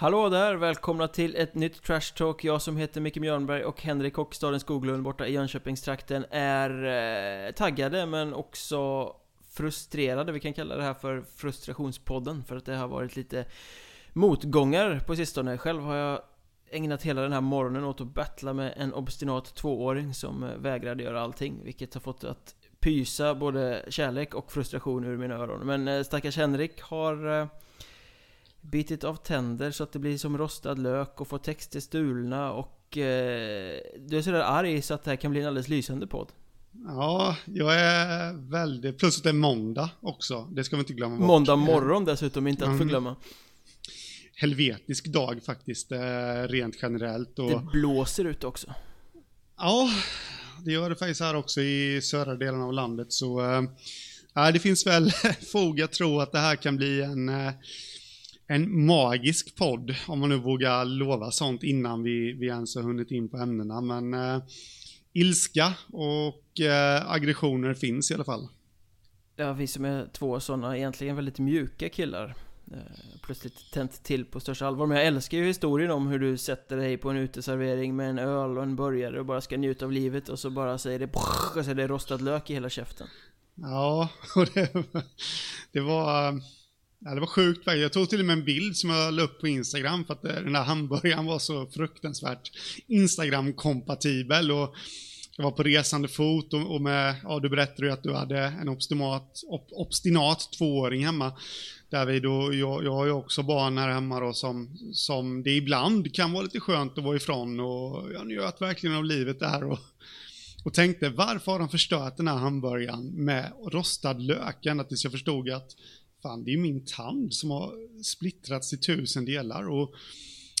Hallå där, välkomna till ett nytt Trash Talk. Jag som heter Micke Mjörnberg och Henrik Hockstaden Skoglund borta i Jönköpingstrakten är eh, taggade men också frustrerade. Vi kan kalla det här för frustrationspodden för att det har varit lite motgångar på sistone. Själv har jag ägnat hela den här morgonen åt att battla med en obstinat tvååring som eh, vägrade göra allting, vilket har fått att pysa både kärlek och frustration ur mina öron. Men eh, stackars Henrik har eh, bitit av tänder så att det blir som rostad lök och får texter stulna och eh, du är sådär arg så att det här kan bli en alldeles lysande podd. Ja, jag är väldigt... Plus att det är måndag också. Det ska vi inte glömma bort. Måndag morgon dessutom, inte att Mm. förglömma. Helvetisk dag faktiskt, eh, rent generellt. Och, Det blåser ut också. Ja, det gör det faktiskt här också i södra delen av landet. Så ja, det finns väl fog att tro att det här kan bli en, eh, en magisk podd. Om man nu vågar lova sånt innan vi, vi ens har hunnit in på ämnena. Men eh, ilska och eh, aggressioner finns i alla fall. Ja, vi som är två sådana egentligen väldigt mjuka killar eh, Plötsligt tänt till på största allvar Men jag älskar ju historien om hur du sätter dig på en uteservering med en öl och en burgare och bara ska njuta av livet och så bara säger det och så är det rostad lök i hela käften Ja, och det, det var... Ja, det var sjukt faktiskt. Jag tog till och med en bild som jag la upp på Instagram för att eh, den där hamburgaren var så fruktansvärt Instagram-kompatibel och jag var på resande fot och, och med, ja du berättade ju att du hade en obstinat, ob, obstinat tvååring hemma. Där vi då, jag, jag har ju också barn här hemma då som, som det ibland kan vara lite skönt att vara ifrån och jag njöt verkligen av livet där och och tänkte varför har de förstört den här hamburgaren med rostad lök? Ända tills jag förstod att fan, det är ju min tand som har splittrats i tusen delar. Och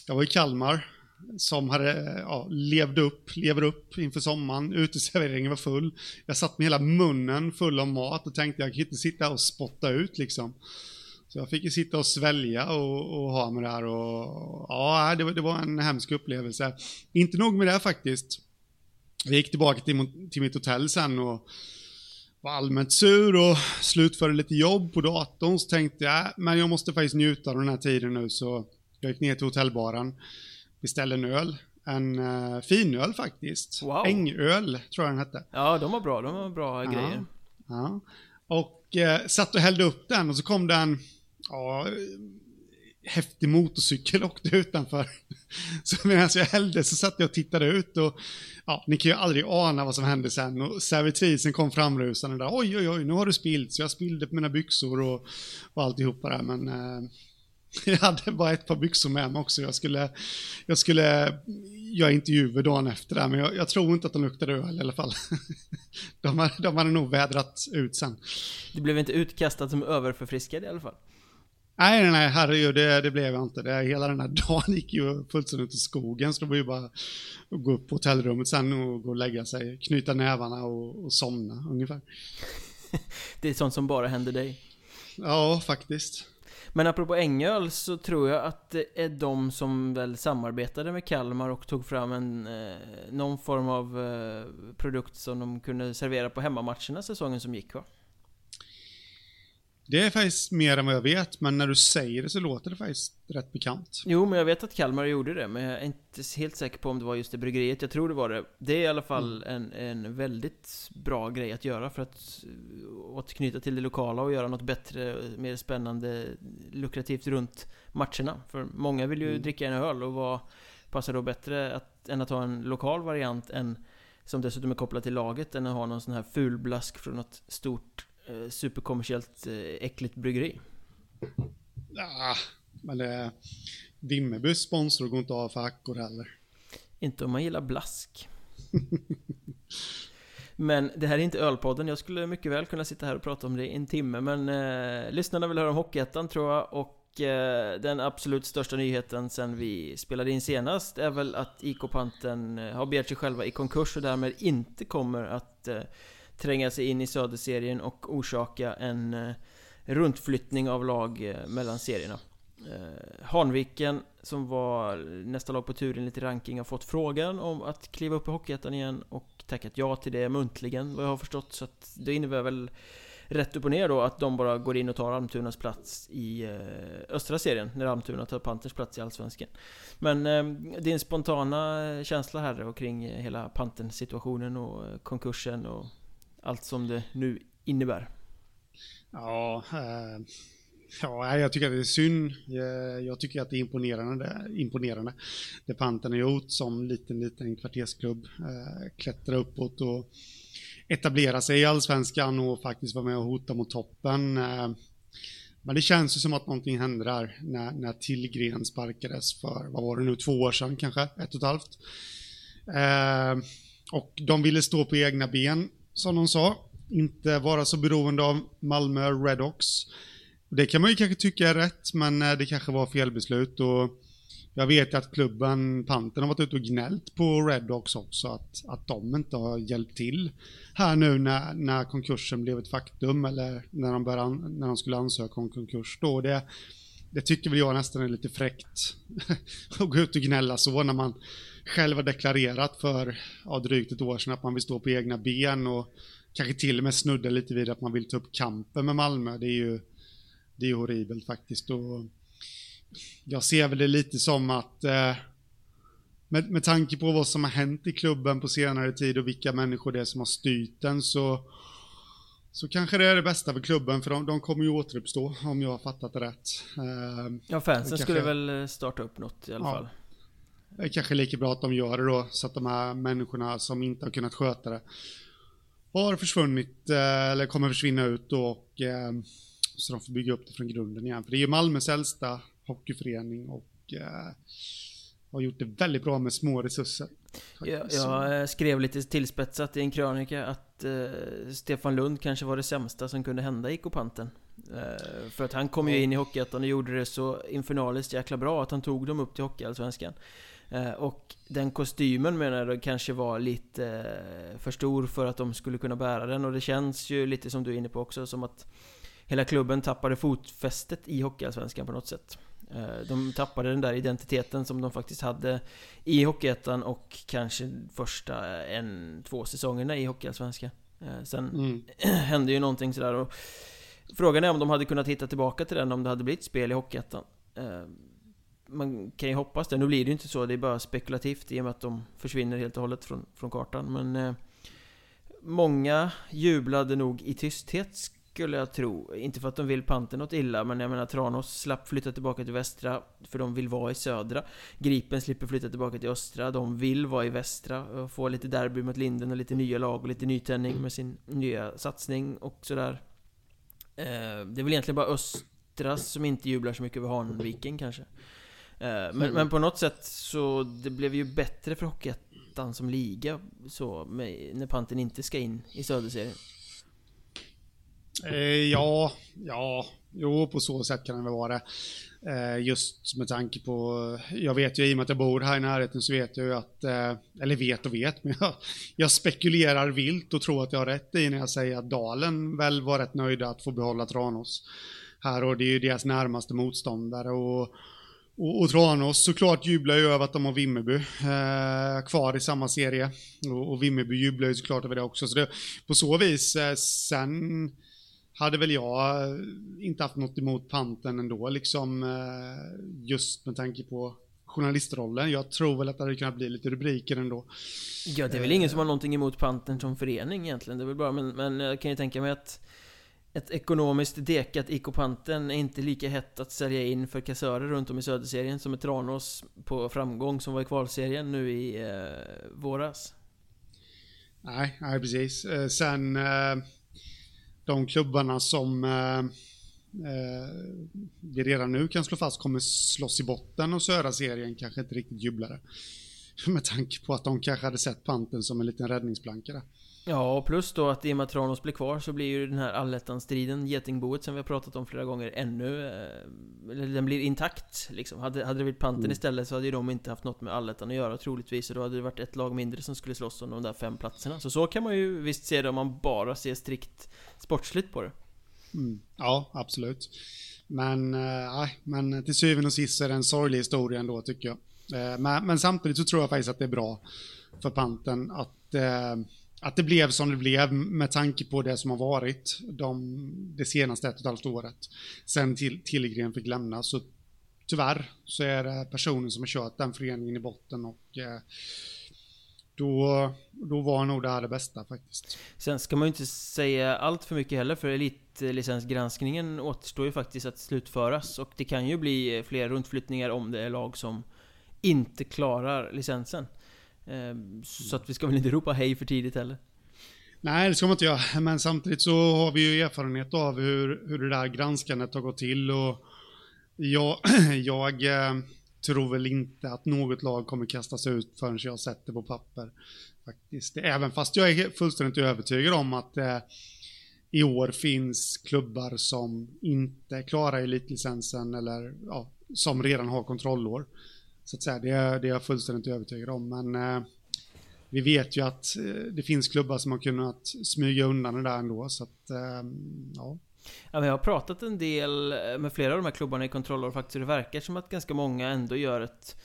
jag var i Kalmar som hade, ja, levde upp, lever upp inför sommaren. Uteserveringen var full. Jag satt med hela munnen full av mat och tänkte jag kan inte sitta och spotta ut liksom. Så jag fick ju sitta och svälja och, och ha med det här och ja, det var, det var en hemsk upplevelse. Inte nog med det faktiskt. Jag gick tillbaka till, till mitt hotell sen och var allmänt sur och slutförde lite jobb på datorn. Så tänkte jag, "Äh, men jag måste faktiskt njuta av den här tiden nu. Så jag gick ner till hotellbaren, beställde en öl. En uh, finöl faktiskt. Wow. Ängöl, tror jag den hette. Ja, de var bra, de var bra Ja. grejer Ja. Och eh, satt och hällde upp den och så kom den, ja, häftig motorcykel åkte utanför. Så medan jag hällde så satt jag och tittade ut och ja, ni kan ju aldrig ana vad som hände sen. Och servitrisen kom framrusande där, oj oj oj, nu har du spillt. Så jag spillde på mina byxor och, och alltihopa där, men eh, jag hade bara ett par byxor med mig också. Jag skulle, jag skulle göra intervjuer dagen efter där, men jag, jag tror inte att de luktade öl i alla fall. De, hade- de hade nog vädrat ut sen. Du blev inte utkastad som överförfriskad i alla fall Nej, nej, herregud, det, det blev jag inte. Det, hela den här dagen gick ju fullständigt i skogen, så det var ju bara att gå upp på hotellrummet sen och gå och lägga sig, knyta nävarna och, och somna ungefär. Det är sånt som bara händer dig Ja, faktiskt. Men apropå Ängöl så tror jag att det är de som väl samarbetade med Kalmar och tog fram en eh, någon form av eh, produkt som de kunde servera på hemmamatcherna säsongen som gick va? Det är faktiskt mer än vad jag vet, men när du säger det så låter det faktiskt rätt bekant. Jo, men jag vet att Kalmar gjorde det, men jag är inte helt säker på om det var just det bryggeriet. Jag tror det var det. Det är i alla fall en, en väldigt bra grej att göra för att eh, återknyta till det lokala och göra något bättre, mer spännande, lukrativt runt matcherna. För många vill ju Mm. dricka en öl och vad passar då bättre att, än att ha en lokal variant än som dessutom är kopplad till laget än att ha någon sån här fulblask från något stort superkommersiellt eh, äckligt bryggeri. Ja, men det... Vimmerbys sponsor går inte av för hackor heller. Inte om man gillar blask. Men det här är inte ölpodden, jag skulle mycket väl kunna sitta här och prata om det i en timme Men eh, lyssnarna vill höra om Hockeyettan tror jag Och eh, den absolut största nyheten sen vi spelade in senast Är väl att IK Panten eh, har begärt sig själva i konkurs och därmed inte kommer att eh, Tränga sig in i Söderserien och orsaka en eh, Runtflyttning av lag eh, mellan serierna Eh, Hanviken, som var eh, nästa lag på turen lite ranking, har fått frågan om att kliva upp i Hockeyettan igen och tackat ja till det muntligen, vad jag har förstått. Så att det innebär väl rätt upp och ner då att de bara går in och tar Almtunas plats i eh, östra serien när Almtuna tar Panthers plats i Allsvenskan. Men eh, din spontana känsla här då kring hela Pantern situationen och eh, konkursen och allt som det nu innebär? Ja, eh, ja, jag tycker att det är synd. Jag, jag tycker att det är imponerande, imponerande. Det Pantern har gjort som liten, liten kvartersklubb. Eh, klättra uppåt och etablera sig i allsvenskan och faktiskt vara med och hota mot toppen. Eh, men det känns ju som att någonting hände där när, när Tillgren sparkades för, vad var det nu, två år sedan kanske, ett och ett halvt. Eh, och de ville stå på egna ben, som de sa. Inte vara så beroende av Malmö Redox. Det kan man ju kanske tycka är rätt, men eh, det kanske var fel beslut. Och jag vet att klubben Panten har varit ute och gnällt på Redox också, att, att de inte har hjälpt till här nu när, när konkursen blev ett faktum, eller när de, började, när de skulle ansöka om konkurs. Då det, det tycker väl jag nästan är lite fräckt att gå ut och gnälla så när man själv har deklarerat för ja, drygt ett år sedan att man vill stå på egna ben och kanske till och med snudda lite vid att man vill ta upp kampen med Malmö. Det är ju, det är horribelt faktiskt. Och jag ser väl det lite som att eh, med, med tanke på vad som har hänt i klubben på senare tid och vilka människor det är som har styrt den så så kanske det är det bästa för klubben för de, de kommer ju återuppstå om jag har fattat det rätt. Eh, ja, fansen kanske, skulle väl starta upp något i alla ja, fall. Det är kanske lika bra att de gör det då så att de här människorna som inte har kunnat sköta det har försvunnit eh, eller kommer försvinna ut och eh, så de får bygga upp det från grunden igen. För det är ju Malmös äldsta hockeyförening och eh, har gjort det väldigt bra med små resurser. Jag, jag skrev lite tillspetsat i en krönika att eh, Stefan Lund kanske var det sämsta som kunde hända i Kopanten. Eh, för att han kom ju in i Hockeyettan och gjorde det så infernaliskt jäkla bra att han tog dem upp till Hockeyallsvenskan. Eh, och den kostymen menar jag kanske var lite eh, för stor för att de skulle kunna bära den och det känns ju lite som du är inne på också som att Hela klubben tappade fotfästet i Hockeyallsvenskan på något sätt eh, De tappade den där identiteten som de faktiskt hade i Hockeyettan och kanske första en, två säsongerna i Hockeyallsvenskan Sen mm. hände ju någonting sådär och Frågan är om de hade kunnat hitta tillbaka till den om det hade blivit spel i Hockeyettan man kan ju hoppas det. Nu blir det ju inte så, det är bara spekulativt i och med att de försvinner helt och hållet från, från kartan. Men eh, Många jublade nog i tysthet skulle jag tro. Inte för att de vill Panten något illa, men jag menar Tranås slapp flytta tillbaka till västra, för de vill vara i södra. Gripen slipper flytta tillbaka till östra, de vill vara i västra och få lite derby mot Linden och lite nya lag och lite nytändning med sin nya satsning och sådär. Eh, det är väl egentligen bara östra som inte jublar så mycket över Hanviken kanske. Eh, men, mm. men på något sätt så det blev ju bättre för Hockeyettan som liga så med, när Panten inte ska in i Söderserien. Eh, ja, ja, jo på så sätt kan det väl vara. Eh, just med tanke på, jag vet ju i och med att jag bor här i närheten så vet jag ju att, eh, eller vet och vet, men jag, jag, spekulerar vilt och tror att jag har rätt i när jag säger att Dalen väl var rätt nöjda att få behålla Tranås här och det är ju deras närmaste motståndare och och, och Tranås såklart jublar ju över att de har Vimmerby eh, kvar i samma serie. Och, och Vimmerby jublar ju såklart över det också. Så det, på så vis, eh, sen hade väl jag inte haft något emot panten ändå, liksom eh, just med tanke på journalistrollen. Jag tror väl att det hade kunnat bli lite rubriker ändå. Ja, det är väl ingen som har någonting emot panten som förening egentligen. Det är väl bara, men, men jag kan ju tänka mig att ett ekonomiskt dekat Ikopanten är inte lika hett att sälja in för kassörer runt om i Söderserien som ett Tranås på framgång som var i kvalserien nu i eh, våras. Nej, nej precis. Eh, sen eh, de klubbarna som eh, eh, vi redan nu kan slå fast kommer slåss i botten och södra serien kanske inte riktigt jublade Med tanke på att de kanske hade sett panten som en liten räddningsplanka där. Ja, och plus då att i och med att Tranås blir kvar så blir ju den här allettan-striden, getingboet som vi har pratat om flera gånger, ännu... Eh, den blir intakt liksom. Hade, hade det blivit Panten mm. istället så hade ju de inte haft något med allettan att göra troligtvis. Och då hade det varit ett lag mindre som skulle slåss om de där fem platserna. Så så kan man ju visst se det om man bara ser strikt sportsligt på det. Mm. Ja, absolut. Men, äh, men till syvende och sist är det en sorglig historia ändå tycker jag. Äh, men, men, samtidigt så tror jag faktiskt att det är bra för panten att äh, att det blev som det blev med tanke på det som har varit de, det senaste ett och ett halvt året. Sen till, Tillgren fick lämna, så tyvärr så är det personen som har kört den föreningen i botten och eh, då, då var nog det här det bästa faktiskt. Sen ska man ju inte säga allt för mycket heller, för elitlicensgranskningen återstår ju faktiskt att slutföras. Och det kan ju bli fler runtflyttningar om det är lag som inte klarar licensen. Ehm, så att vi ska väl inte ropa hej för tidigt heller. Nej, det ska man inte göra. Men samtidigt så har vi ju erfarenhet av hur, hur det där granskandet har gått till. Och jag, jag eh, tror väl inte att något lag kommer kastas ut förrän jag sett det på papper. Faktiskt. Även fast jag är fullständigt övertygad om att eh, i år finns klubbar som inte klarar elitlicensen eller ja, som redan har kontrollår. Så att säga, det, är, det är jag fullständigt övertygad om. Men eh, vi vet ju att eh, det finns klubbar som har kunnat smyga undan det där ändå. Så att, eh, ja. Ja, jag har pratat en del med flera av de här klubbarna i kontrollår faktiskt. Det verkar som att ganska många ändå gör ett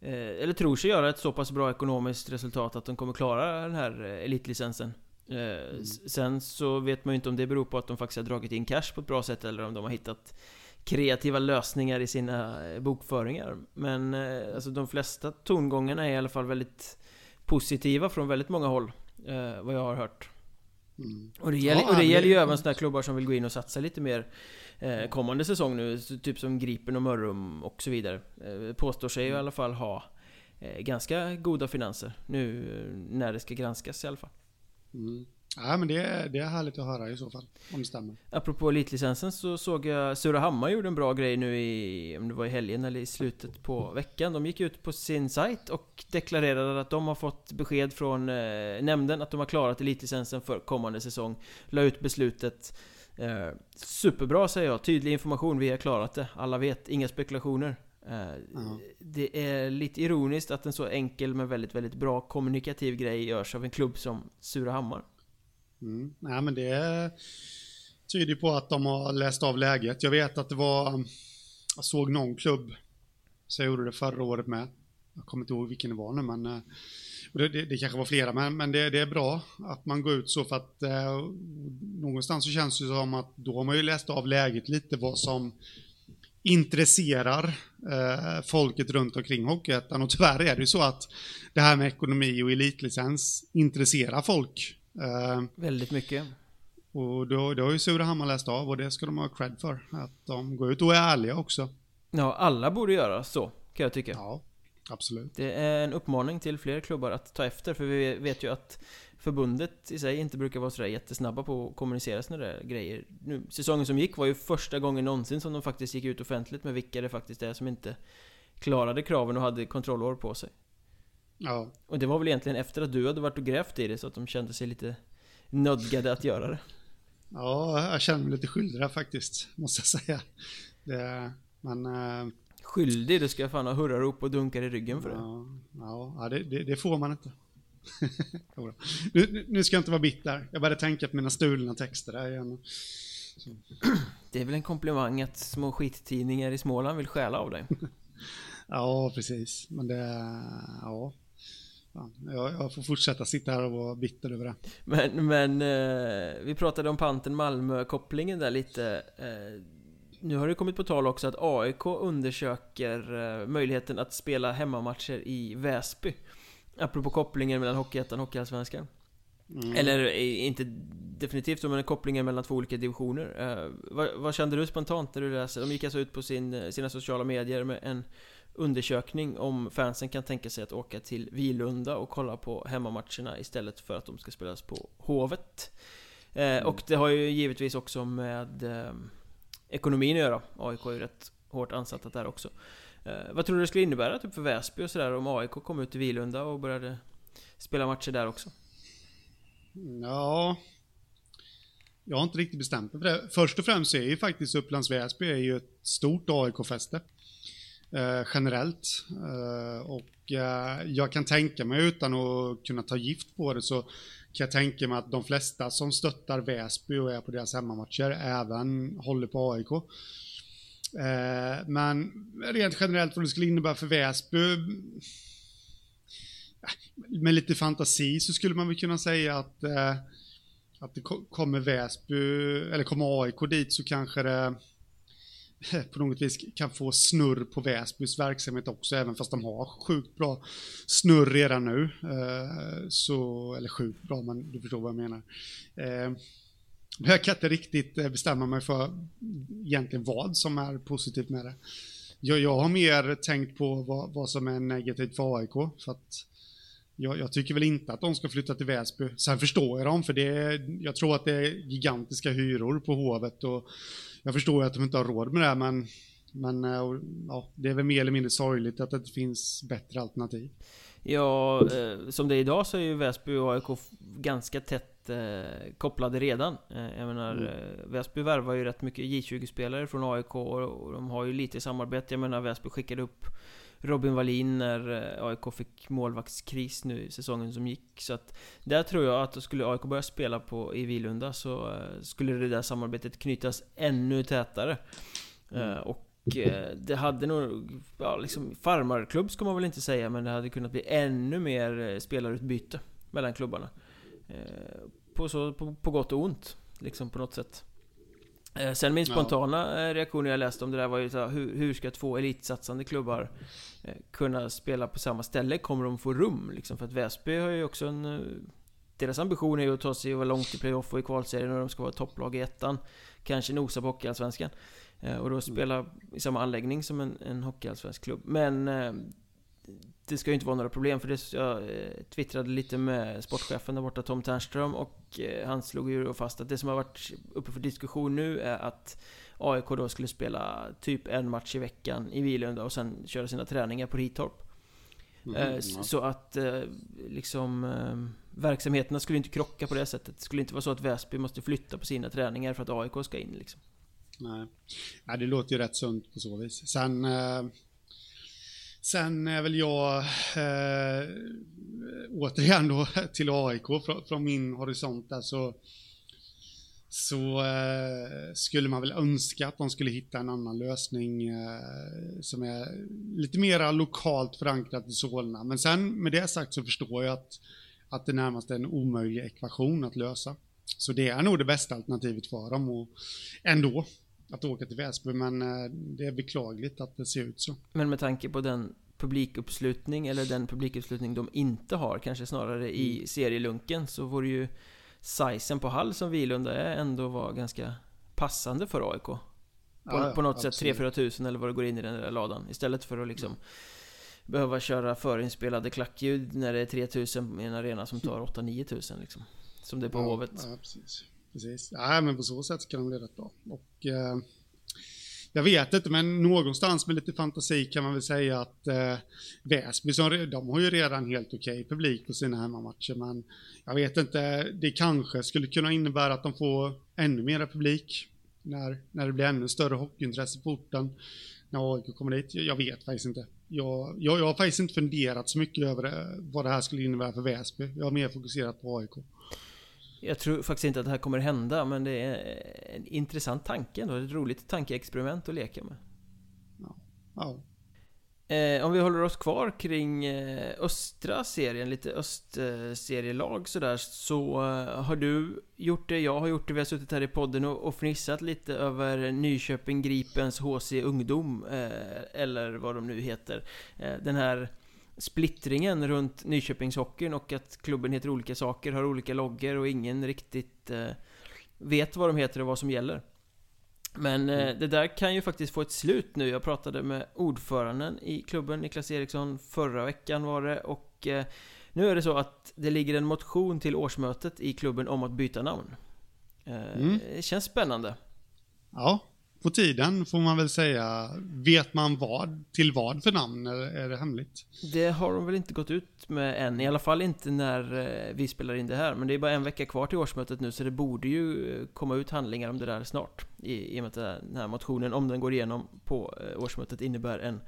eh, eller tror sig göra ett så pass bra ekonomiskt resultat att de kommer klara den här eh, elitlicensen. Eh, mm. Sen så vet man ju inte om det beror på att de faktiskt har dragit in cash på ett bra sätt eller om de har hittat kreativa lösningar i sina bokföringar. Men alltså de flesta tongångarna är i alla fall väldigt positiva från väldigt många håll. Vad jag har hört. Mm. Och det gäller, och det gäller ju även sådana klubbar som vill gå in och satsa lite mer eh, kommande säsong nu, typ som Gripen och Mörrum och så vidare. Eh, påstår sig mm. i alla fall ha eh, ganska goda finanser nu när det ska granskas i alla fall. Mm. Ja men det är, det är härligt att höra i så fall, om det stämmer. Apropå elitlicensen så såg jag Surahammar gjorde en bra grej nu i, om det var i helgen eller i slutet på veckan. De gick ut på sin sajt och deklarerade att de har fått besked från eh, nämnden att de har klarat elitlicensen för kommande säsong. La ut beslutet. Eh, superbra säger jag, tydlig information, vi har klarat det. Alla vet, inga spekulationer. Eh, uh Det är lite ironiskt att en så enkel men väldigt, väldigt bra kommunikativ grej görs av en klubb som Surahammar. Mm. Nej, men det tyder på att de har läst av läget. Jag vet att det var, jag såg någon klubb, så jag gjorde det förra året med. Jag kommer inte ihåg vilken det var nu, men eh, det, det, det kanske var flera, men, men det, det, är bra att man går ut så för att eh, någonstans så känns det som att då har man ju läst av läget lite vad som intresserar eh, folket runt omkring Hockeyettan och tyvärr är det ju så att det här med ekonomi och elitlicens intresserar folk Väldigt mycket. Och då, då har ju Surahammar läst av och det ska de ha cred för. Att de går ut och är ärliga också. Ja, alla borde göra så, kan jag tycka. Ja, absolut. Det är en uppmaning till fler klubbar att ta efter, för vi vet ju att förbundet i sig inte brukar vara sådär jättesnabba på att kommunicera sådana där grejer. Nu, säsongen som gick var ju första gången någonsin som de faktiskt gick ut offentligt med vilka det faktiskt är som inte klarade kraven och hade kontrollår på sig. Ja. Och det var väl egentligen efter att du hade varit och grävt i det så att de kände sig lite nödgade att göra det. Ja, jag känner mig lite skyldig faktiskt, måste jag säga. Det, men... Äh... Skyldig? Du ska fan ha hurrarop och dunkar i ryggen för det. Ja, ja det, det, det får man inte. nu, nu, ska jag inte vara bitter. Jag började tänka på mina stulna texter där igen. Så. Det är väl en komplimang att små skittidningar i Småland vill stjäla av dig? ja, precis. Men det... Ja. Ja, jag, får fortsätta sitta här och vara bitter över det. Men, men eh, vi pratade om Panten Malmö-kopplingen där lite. Eh, nu har det kommit på tal också att AIK undersöker eh, möjligheten att spela hemmamatcher i Väsby. Apropå kopplingen mellan Hockeyettan och Hockeyallsvenskan. Mm. Eller eh, inte definitivt men kopplingen mellan två olika divisioner. Eh, vad, vad, kände du spontant när du läste? De gick alltså ut på sin, sina sociala medier med en undersökning om fansen kan tänka sig att åka till Vilunda och kolla på hemmamatcherna istället för att de ska spelas på Hovet. Eh, mm. Och det har ju givetvis också med eh, ekonomin att göra. AIK är ju rätt hårt ansatta där också. Eh, vad tror du det skulle innebära typ för Väsby och sådär om AIK kom ut till Vilunda och började spela matcher där också? Ja... Jag har inte riktigt bestämt mig för det. Först och främst är ju faktiskt Upplands Väsby är ju ett stort AIK-fäste eh, generellt. Eh, och eh, jag kan tänka mig, utan att kunna ta gift på det, så kan jag tänka mig att de flesta som stöttar Väsby och är på deras hemmamatcher även håller på AIK. Eh, men rent generellt vad det skulle innebära för Väsby eh, med lite fantasi så skulle man väl kunna säga att, eh, att det kommer Väsby, eller kommer AIK dit så kanske det på något vis kan få snurr på Väsbys verksamhet också, även fast de har sjukt bra snurr redan nu. Eh, så, eller sjukt bra, men du förstår vad jag menar. Eh, jag kan inte riktigt eh, bestämma mig för egentligen vad som är positivt med det. Jag, jag har mer tänkt på vad, vad som är negativt för AIK, för att jag, jag, tycker väl inte att de ska flytta till Väsby. Sen förstår jag dem, för det är, jag tror att det är gigantiska hyror på Hovet och jag förstår att de inte har råd med det, men, men eh, ja, det är väl mer eller mindre sorgligt att det inte finns bättre alternativ. Ja, eh, som det är idag så är ju Väsby och AIK ganska tätt eh, kopplade redan. Eh, jag menar, mm. Eh, Väsby värvar ju rätt mycket J20-spelare från AIK och, och de har ju lite samarbete. Jag menar, Väsby skickade upp Robin Wallin när eh, AIK fick målvaktskris nu i säsongen som gick. Så att där tror jag att skulle AIK börja spela på i Vilunda så eh, skulle det där samarbetet knytas ännu tätare. Mm. Och det hade nog, ja liksom farmarklubb ska man väl inte säga men det hade kunnat bli ännu mer spelarutbyte mellan klubbarna. På, så, på, på gott och ont, liksom på något sätt. Eh, sen min spontana ja. reaktion när jag läste om det där var ju så här, hur, hur ska två elitsatsande klubbar eh, kunna spela på samma ställe? Kommer de få rum? Liksom, för att Väsby har ju också en... Eh, deras ambition är ju att ta sig och vara långt i playoff och i kvalserien och de ska vara topplag i ettan. Kanske nosa på Hockeyallsvenskan. Och då spela i samma anläggning som en, en Hockeyallsvensk klubb. Men det ska ju inte vara några problem för det, jag eh, twittrade lite med sportchefen där borta, Tom Ternström och eh, han slog ju fast att det som har varit uppe för diskussion nu är att AIK då skulle spela typ en match i veckan i Vilunda och sen köra sina träningar på Ritorp. Mm, ja. Så att liksom verksamheterna skulle inte krocka på det sättet. Det skulle inte vara så att Väsby måste flytta på sina träningar för att AIK ska in liksom. Nej, Nej det låter ju rätt sunt på så vis. Sen Sen är väl jag eh, återigen då till AIK från, från min horisont där så, så eh, skulle man väl önska att de skulle hitta en annan lösning eh, som är lite mera lokalt förankrat i Solna. Men sen med det sagt så förstår jag att, att det närmast är en omöjlig ekvation att lösa. Så det är nog det bästa alternativet för dem och ändå att åka till Väsby, men eh, det är beklagligt att det ser ut så. Men med tanke på den publikuppslutning, eller den publikuppslutning de inte har, kanske snarare i mm. serielunken, så vore ju sizen på Hall som Vilunda är ändå vara ganska passande för AIK. På, ja, på något absolut. sätt 3-4 tusen eller vad det går in i den där ladan. Istället för att liksom mm. behöva köra förinspelade klackljud när det är 3000 i en arena som tar 8-9 tusen liksom. Som det är på ja, Hovet. Ja, precis. Precis. Ja, men på så sätt kan de bli rätt bra. Och, eh, jag vet inte, men någonstans med lite fantasi kan man väl säga att eh, Väsby, som, de har ju redan helt okej okay publik på sina hemmamatcher, men jag vet inte, det kanske skulle kunna innebära att de får ännu mera publik när, när det blir ännu större hockeyintresse på orten, när AIK kommer dit. Jag, jag vet faktiskt inte. Jag, jag, jag har faktiskt inte funderat så mycket över det, vad det här skulle innebära för Väsby. Jag har mer fokuserat på AIK. Jag tror faktiskt inte att det här kommer hända, men det är en intressant tanke ändå. Ett roligt tankeexperiment att leka med. Ja. ja. Eh, om vi håller oss kvar kring eh, östra serien, lite östserielag sådär, så eh, har du gjort det, jag har gjort det, vi har suttit här i podden och, och fnissat lite över Nyköping Gripens HC Ungdom, eh, eller vad de nu heter. Eh, den här splittringen runt Nyköpingshockeyn och att klubben heter olika saker, har olika loggor och ingen riktigt eh, vet vad de heter och vad som gäller. Men eh, mm. det där kan ju faktiskt få ett slut nu. Jag pratade med ordföranden i klubben, Niklas Eriksson, förra veckan var det och eh, nu är det så att det ligger en motion till årsmötet i klubben om att byta namn. Eh, mm. Det känns spännande. Ja, på tiden får man väl säga. Vet man vad, till vad för namn, är det hemligt? Det har de väl inte gått ut med än, i alla fall inte när eh, vi spelar in det här. Men det är bara en vecka kvar till årsmötet nu, så det borde ju eh, komma ut handlingar om det där snart. I, i och med att den här motionen, om den går igenom på eh, årsmötet, innebär en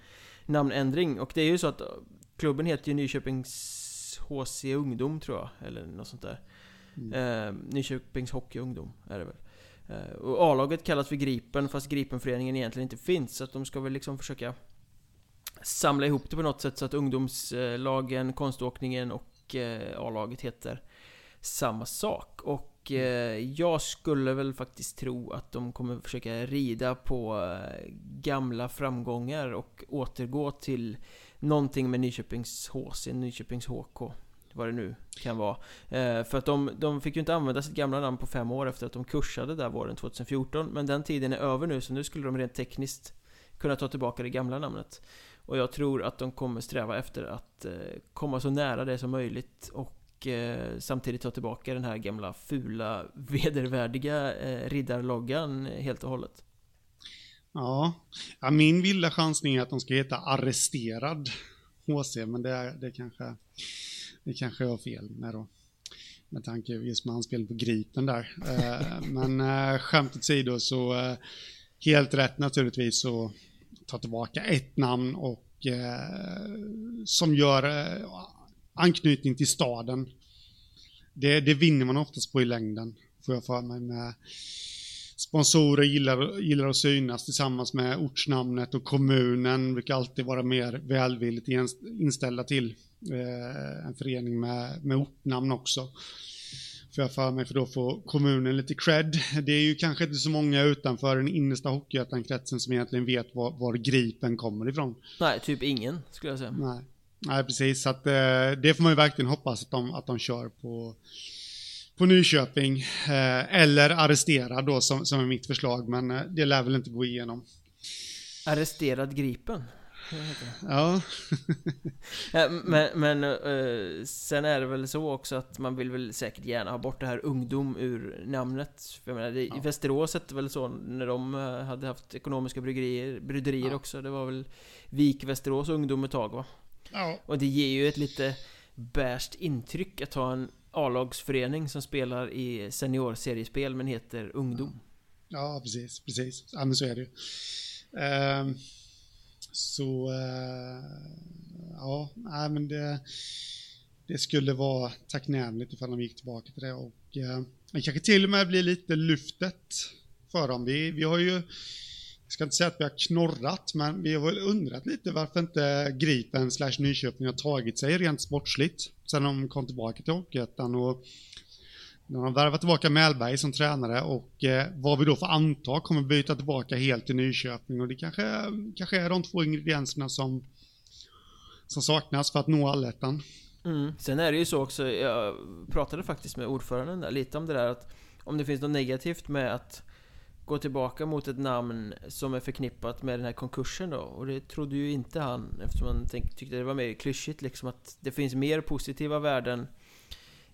namnändring. Och det är ju så att klubben heter ju Nyköpings HC Ungdom, tror jag, eller något sånt där. Mm. Eh, Nyköpings Hockey Ungdom är det väl. Eh, och A-laget kallas för Gripen fast Gripenföreningen egentligen inte finns så att de ska väl liksom försöka samla ihop det på något sätt så att ungdomslagen, konståkningen och eh, A-laget heter samma sak. Och eh, jag skulle väl faktiskt tro att de kommer försöka rida på gamla framgångar och återgå till någonting med Nyköpings HC, Nyköpings HK. Vad det nu kan vara. Eh, för att de, de fick ju inte använda sitt gamla namn på fem år efter att de kursade där våren 2014. Men den tiden är över nu, så nu skulle de rent tekniskt kunna ta tillbaka det gamla namnet. Och jag tror att de kommer sträva efter att eh, komma så nära det som möjligt och eh, samtidigt ta tillbaka den här gamla fula vedervärdiga eh, riddarloggan helt och hållet. Ja. ja, min vilda chansning är att de ska heta Arresterad HC, men det, det kanske det kanske jag har fel med då. Med tanke just med anspelning på Gripen där. Eh, men eh, skämt åsido så eh, helt rätt naturligtvis så ta tillbaka ett namn och som gör anknytning till staden. Det, det vinner man oftast på i längden, får jag för mig. Med sponsorer gillar, gillar att synas tillsammans med ortsnamnet och kommunen brukar alltid vara mer välvilligt inställda till eh, en förening med, med ortnamn också. Får jag för mig, för då får kommunen lite cred. Det är ju kanske inte så många utanför den innersta Hockeyettan-kretsen som egentligen vet var, var Gripen kommer ifrån. Nej, typ ingen skulle jag säga. Nej, Nej precis. Så att, eh, det får man ju verkligen hoppas att de, att de kör på, på Nyköping. Eh, eller arresterad då, som, som är mitt förslag, men eh, det lär väl inte gå igenom. Arresterad Gripen? Ja. men men uh, sen är det väl så också att man vill väl säkert gärna ha bort det här ungdom ur namnet. För jag menar, det, ja. I Västerås hette det väl så när de uh, hade haft ekonomiska bryggerier, bryderier ja. också. Det var väl Vik Västerås ungdom ett tag va? Ja. Och det ger ju ett lite bärst intryck att ha en A-lagsförening som spelar i seniorseriespel men heter ungdom. Ja, precis, precis. Ja, men så är det ju. Uh... Så uh, ja, nej, men det, det skulle vara tacknämligt ifall de gick tillbaka till det och eh, uh, det kanske till och med blir lite lyftet för dem. Vi, vi har ju, jag ska inte säga att vi har knorrat, men vi har väl undrat lite varför inte Gripen slash Nyköping har tagit sig rent sportsligt sen de kom tillbaka till Hockeyettan och de har värvat tillbaka Mellberg som tränare och eh, vad vi då får anta kommer byta tillbaka helt till Nyköping och det kanske, kanske är de två ingredienserna som, som saknas för att nå allettan. Mm. Sen är det ju så också, jag pratade faktiskt med ordföranden där lite om det där att om det finns något negativt med att gå tillbaka mot ett namn som är förknippat med den här konkursen då och det trodde ju inte han eftersom han tyckte det var mer klyschigt liksom att det finns mer positiva värden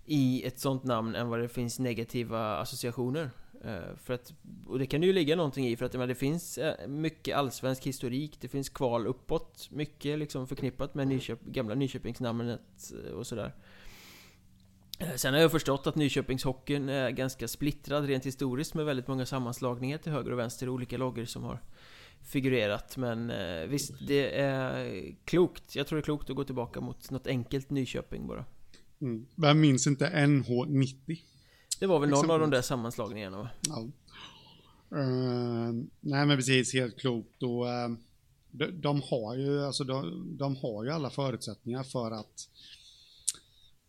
i ett sånt namn än vad det finns negativa associationer. Eh, för att, och det kan det ju ligga någonting i för att men, det finns eh, mycket allsvensk historik, det finns kval uppåt, mycket liksom förknippat med Nyköp, gamla Nyköpingsnamnet eh, och sådär. Sen har jag förstått att Nyköpingshockeyn är ganska splittrad rent historiskt med väldigt många sammanslagningar till höger och vänster, olika loggor som har figurerat. Men visst, det är klokt. Jag tror det är klokt att gå tillbaka mot något enkelt Nyköping bara. Mm. Jag minns inte NH90. Det var väl någon Exempel. av de där sammanslagningarna va? Ja. Uh, nej men precis, helt klokt. Och, uh, de, de, har ju, alltså de, de, har ju alla förutsättningar för att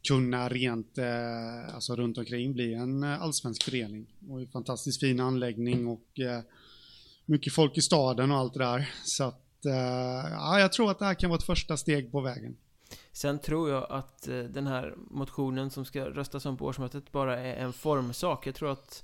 kunna rent, eh, alltså runt omkring bli en eh, allsvensk förening. Och en fantastiskt fin anläggning och eh, mycket folk i staden och allt det där. Så att, eh, ja, jag tror att det här kan vara ett första steg på vägen. Sen tror jag att den här motionen som ska röstas om på årsmötet bara är en formsak. Jag tror att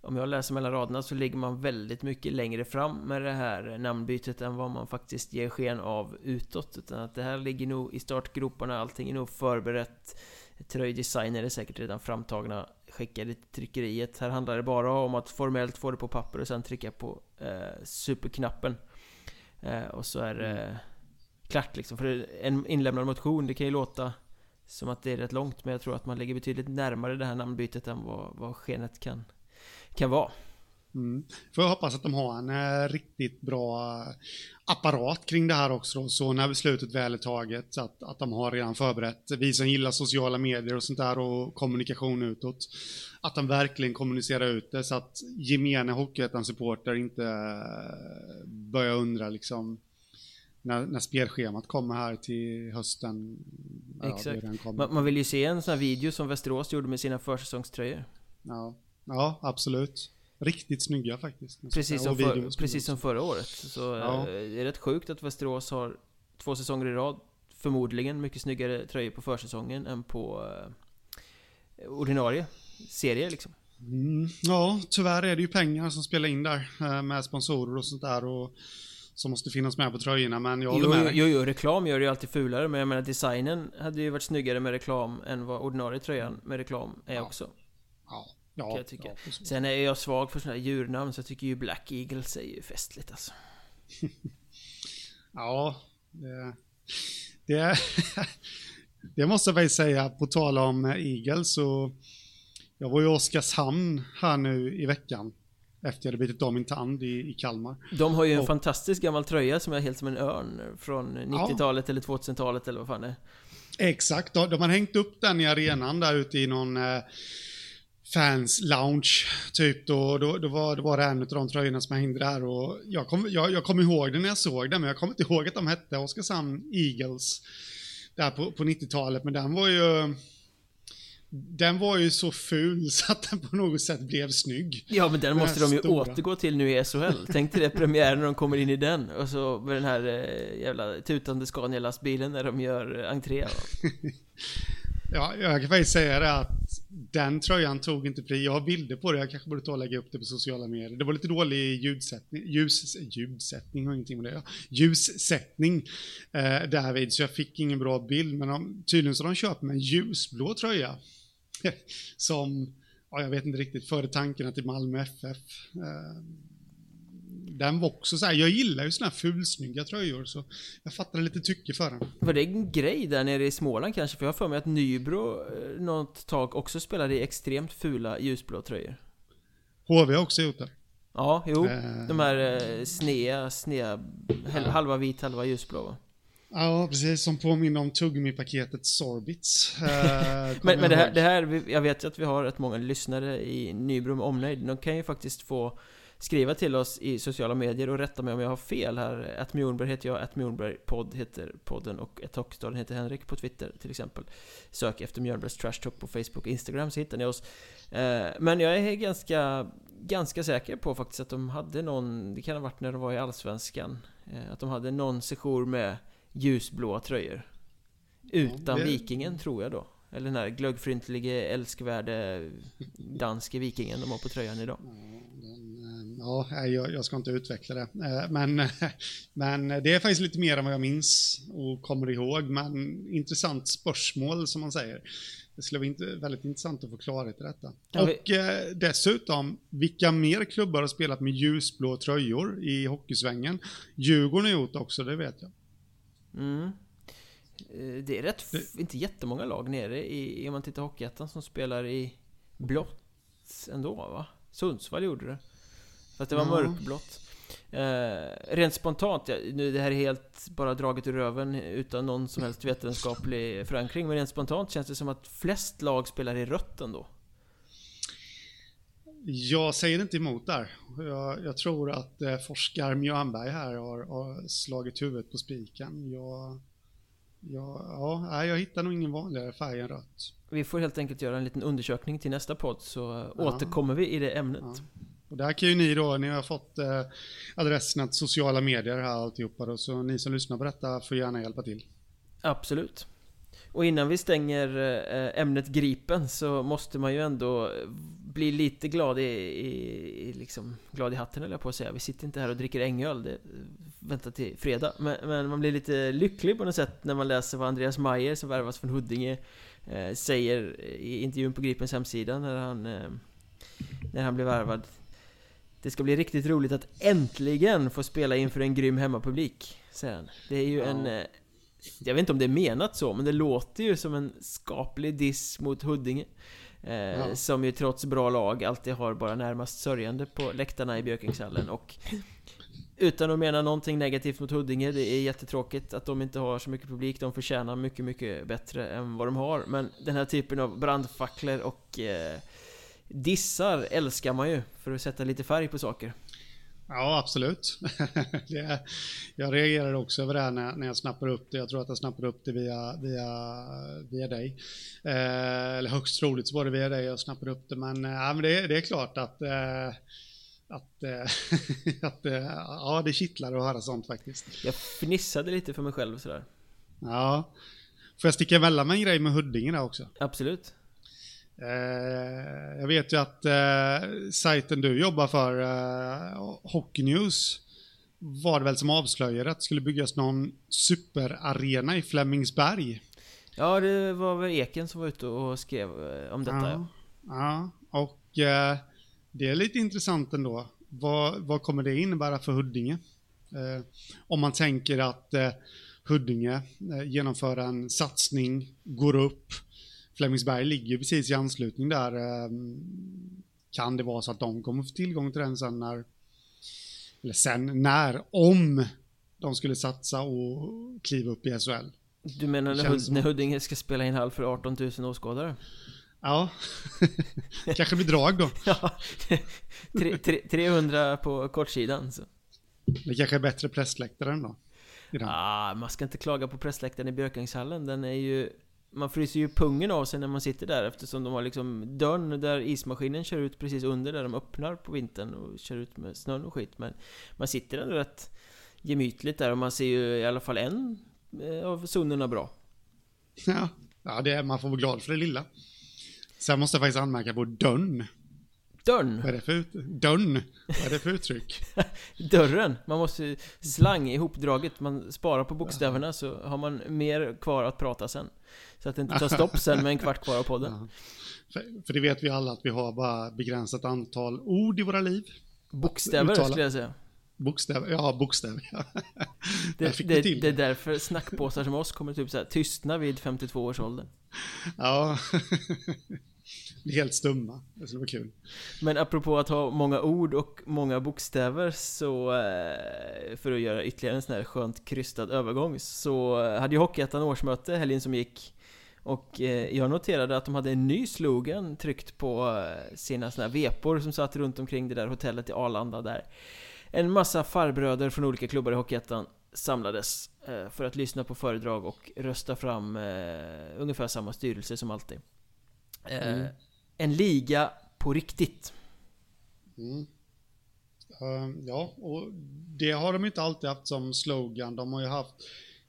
om jag läser mellan raderna så ligger man väldigt mycket längre fram med det här namnbytet än vad man faktiskt ger sken av utåt. Utan att det här ligger nog i startgroparna, allting är nog förberett. Tröjdesigner är säkert redan framtagna, skickade till tryckeriet. Här handlar det bara om att formellt få det på papper och sen trycka på eh, superknappen. Eh, och så är det mm klart liksom. För en inlämnad motion, det kan ju låta som att det är rätt långt, men jag tror att man ligger betydligt närmare det här namnbytet än vad, vad skenet kan, kan vara. Mm. Får jag hoppas att de har en eh, riktigt bra apparat kring det här också så när beslutet väl är taget, att, att de har redan förberett, vi som gillar sociala medier och sånt där och kommunikation utåt, att de verkligen kommunicerar ut det så att gemene Hockeyettan-supporter inte eh, börjar undra liksom när, när spelschemat kommer här till hösten. Exakt. Man, man, vill ju se en sån här video som Västerås gjorde med sina försäsongströjor. Ja, ja absolut. Riktigt snygga faktiskt. Precis som, för, precis som förra året. Så ja. Eh, det är rätt sjukt att Västerås har två säsonger i rad Förmodligen mycket snyggare tröjor på försäsongen än på eh, ordinarie serier liksom. Mm, ja, tyvärr är det ju pengar som spelar in där eh, med sponsorer och sånt där och som måste finnas med på tröjorna men jag jo, med jo, jo, reklam gör det ju alltid fulare men jag menar designen hade ju varit snyggare med reklam än vad ordinarie tröjan med reklam är ja. också. Ja. Ja, jag tycka. Ja, Sen är jag svag för sådana här djurnamn så jag tycker ju Black Eagles är ju festligt alltså. ja, det, det, det måste jag faktiskt säga, på tal om Eagles så jag var i Oskarshamn här nu i veckan. Efter jag hade bitit av min tand i, i Kalmar. De har ju en och, fantastisk gammal tröja som är helt som en örn från 90-talet ja. eller 2000-talet eller vad fan det är. Exakt, de, de har hängt upp den i arenan där ute i någon eh, fans lounge, typ då, då, då, var, då var det en av de tröjorna som hängde där och jag kommer jag, jag kom ihåg det när jag såg den, men jag kommer inte ihåg att de hette Oskarshamn Eagles där på, på 90-talet, men den var ju den var ju så ful så att den på något sätt blev snygg. Ja men den måste de ju stora. återgå till nu i SHL. Tänk dig det premiären när de kommer in i den och så med den här eh, jävla tutande Scania-lastbilen när de gör entré. Ja, jag kan faktiskt säga det att den tröjan tog inte pris. Jag har bilder på det, jag kanske borde ta och lägga upp det på sociala medier. Det var lite dålig ljudsättning, ljus, ljudsättning har ingenting med det Ljussättning eh, därvid, så jag fick ingen bra bild. Men de, tydligen så har de köpt med en ljusblå tröja. Som, ja, jag vet inte riktigt, förde tankarna till Malmö FF. Eh, den var också så här, jag gillar ju såna här fulsnygga tröjor så jag fattade lite tycke för den. Var det en grej där nere i Småland kanske? För jag har för mig att Nybro eh, något tag också spelade i extremt fula ljusblå tröjor. HV har också gjort det. Ja, jo. Äh... De här eh, snea, snea, halva vit, halva ljusblå va? Ja, precis. Som påminner om tuggummi-paketet Sorbits. Uh, men men det, här, det här, jag vet ju att vi har rätt många lyssnare i Nybro med omnejd. De kan ju faktiskt få skriva till oss i sociala medier och rätta mig om jag har fel här. Att Mjornberg heter jag, att Mjornberg podd heter podden och ett Hockstaden heter Henrik på Twitter till exempel. Sök efter Mjörnbergs Trash Talk på Facebook och Instagram så hittar ni oss. Eh, men jag är ganska, ganska säker på faktiskt att de hade någon, det kan ha varit när de var i Allsvenskan, eh, att de hade någon session med ljusblåa tröjor. Utan Vikingen tror jag då. Eller den här glöggfryntlige, älskvärde danske vikingen de har på tröjan idag. Ja, jag, jag ska inte utveckla det. Eh, men, men det är faktiskt lite mer än vad jag minns och kommer ihåg. Men intressant spörsmål som man säger. Det skulle vara väldigt intressant att få klarhet i detta. Ja, vi... Och eh, dessutom, vilka mer klubbar har spelat med ljusblå tröjor i hockeysvängen? Djurgården har gjort också, det vet jag. Mm. Eh, det är rätt, det... inte jättemånga lag nere i, om man tittar Hockeyettan som spelar i blått ändå va? Sundsvall gjorde det. Fast det var mm. mörkblått. Eh, rent spontant, ja, nu det här är helt bara draget ur röven utan någon som helst vetenskaplig förankring. Men rent spontant känns det som att flest lag spelar i rött ändå. Jag säger inte emot där. Jag, jag tror att eh, forskar Mjörnberg här har, har, slagit huvudet på spiken. Jag, jag, ja, jag hittar nog ingen vanligare färg än rött. Vi får helt enkelt göra en liten undersökning till nästa podd så ja. återkommer vi i det ämnet. Ja. Och där kan ju ni då, ni har fått eh, adresserna till sociala medier här alltihopa då, så ni som lyssnar på detta får gärna hjälpa till. Absolut. Och innan vi stänger eh, ämnet Gripen så måste man ju ändå eh, bli lite glad i, i, liksom, glad i hatten eller jag på att säga. Vi sitter inte här och dricker ängöl, det väntar till fredag. Men, men, man blir lite lycklig på något sätt när man läser vad Andreas Mayer som värvas från Huddinge eh, säger i intervjun på Gripens hemsida när han eh, när han blev värvad det ska bli riktigt roligt att äntligen få spela inför en grym hemmapublik, han. Det är ju ja. en... Eh, jag vet inte om det är menat så, men det låter ju som en skaplig diss mot Huddinge. Eh, ja. Som ju trots bra lag alltid har bara närmast sörjande på läktarna i Björkingshallen och utan att mena någonting negativt mot Huddinge, det är jättetråkigt att de inte har så mycket publik, de förtjänar mycket, mycket bättre än vad de har Men den här typen av brandfacklor och eh, Dissar älskar man ju, för att sätta lite färg på saker. Ja, absolut. det, jag reagerade också över det här när, när jag snappade upp det. Jag tror att jag snappade upp det via, via, via dig. Eh, eller högst troligt så var det via dig jag snappade upp det. Men, eh, men det, det är klart att, eh, att, eh, att eh, ja, det kittlar att höra sånt faktiskt. Jag fnissade lite för mig själv sådär. Ja. Får jag sticka emellan med en grej med Huddinge där också? Absolut. Eh, jag vet ju att eh, sajten du jobbar för, eh, Hockey News, var det väl som avslöjade att det skulle byggas någon superarena i Flemingsberg. Ja, det var väl Eken som var ute och skrev eh, om detta. Ja, ja. och eh, det är lite intressant ändå. Vad, vad kommer det innebära för Huddinge? Eh, om man tänker att eh, Huddinge eh, genomför en satsning, går upp, Flemingsberg ligger precis i anslutning där. Ehm, kan det vara så att de kommer få tillgång till den sen när, eller sen när, om de skulle satsa och kliva upp i SHL? Du menar när, Hud när Huddinge ska spela in halv för 18 000 åskådare? Ja, kanske blir drag då. ja, 300 på kortsidan så. Det kanske är bättre pressläktare då? Ah, man ska inte klaga på pressläktaren i Björkängshallen. Den är ju man fryser ju pungen av sig när man sitter där eftersom de har liksom dörren där ismaskinen kör ut precis under där de öppnar på vintern och kör ut med snön och skit men man sitter ändå rätt gemytligt där och man ser ju i alla fall en eh, av zonerna bra. Ja, ja det är, man får vara glad för det lilla. Sen måste jag faktiskt anmärka på dörren. Dörren? Vad är det för, ut dörren? Vad är det för uttryck? Dörren! Man måste slang ihopdraget, man sparar på bokstäverna så har man mer kvar att prata sen. Så att det inte tar stopp sen med en kvart kvar av podden. För, för, det vet vi alla att vi har bara begränsat antal ord i våra liv. Bokstäver skulle jag säga. Bokstäver, ja bokstäver. Ja. Det, det, det, är därför snackpåsar som oss kommer typ så här, tystna vid 52 års ålder. Ja. Helt stumma. Det skulle vara kul. Men apropå att ha många ord och många bokstäver så eh, För att göra ytterligare en sån här skönt krystad övergång Så eh, hade ju Hockeyettan årsmöte helgen som gick och eh, jag noterade att de hade en ny slogan tryckt på sina såna här vepor som satt runt omkring det där hotellet i Arlanda där En massa farbröder från olika klubbar i Hockeyettan samlades för att lyssna på föredrag och rösta fram ungefär samma styrelse som alltid Mm. En liga på riktigt. Mm. Uh, ja, och det har de inte alltid haft som slogan. De har ju haft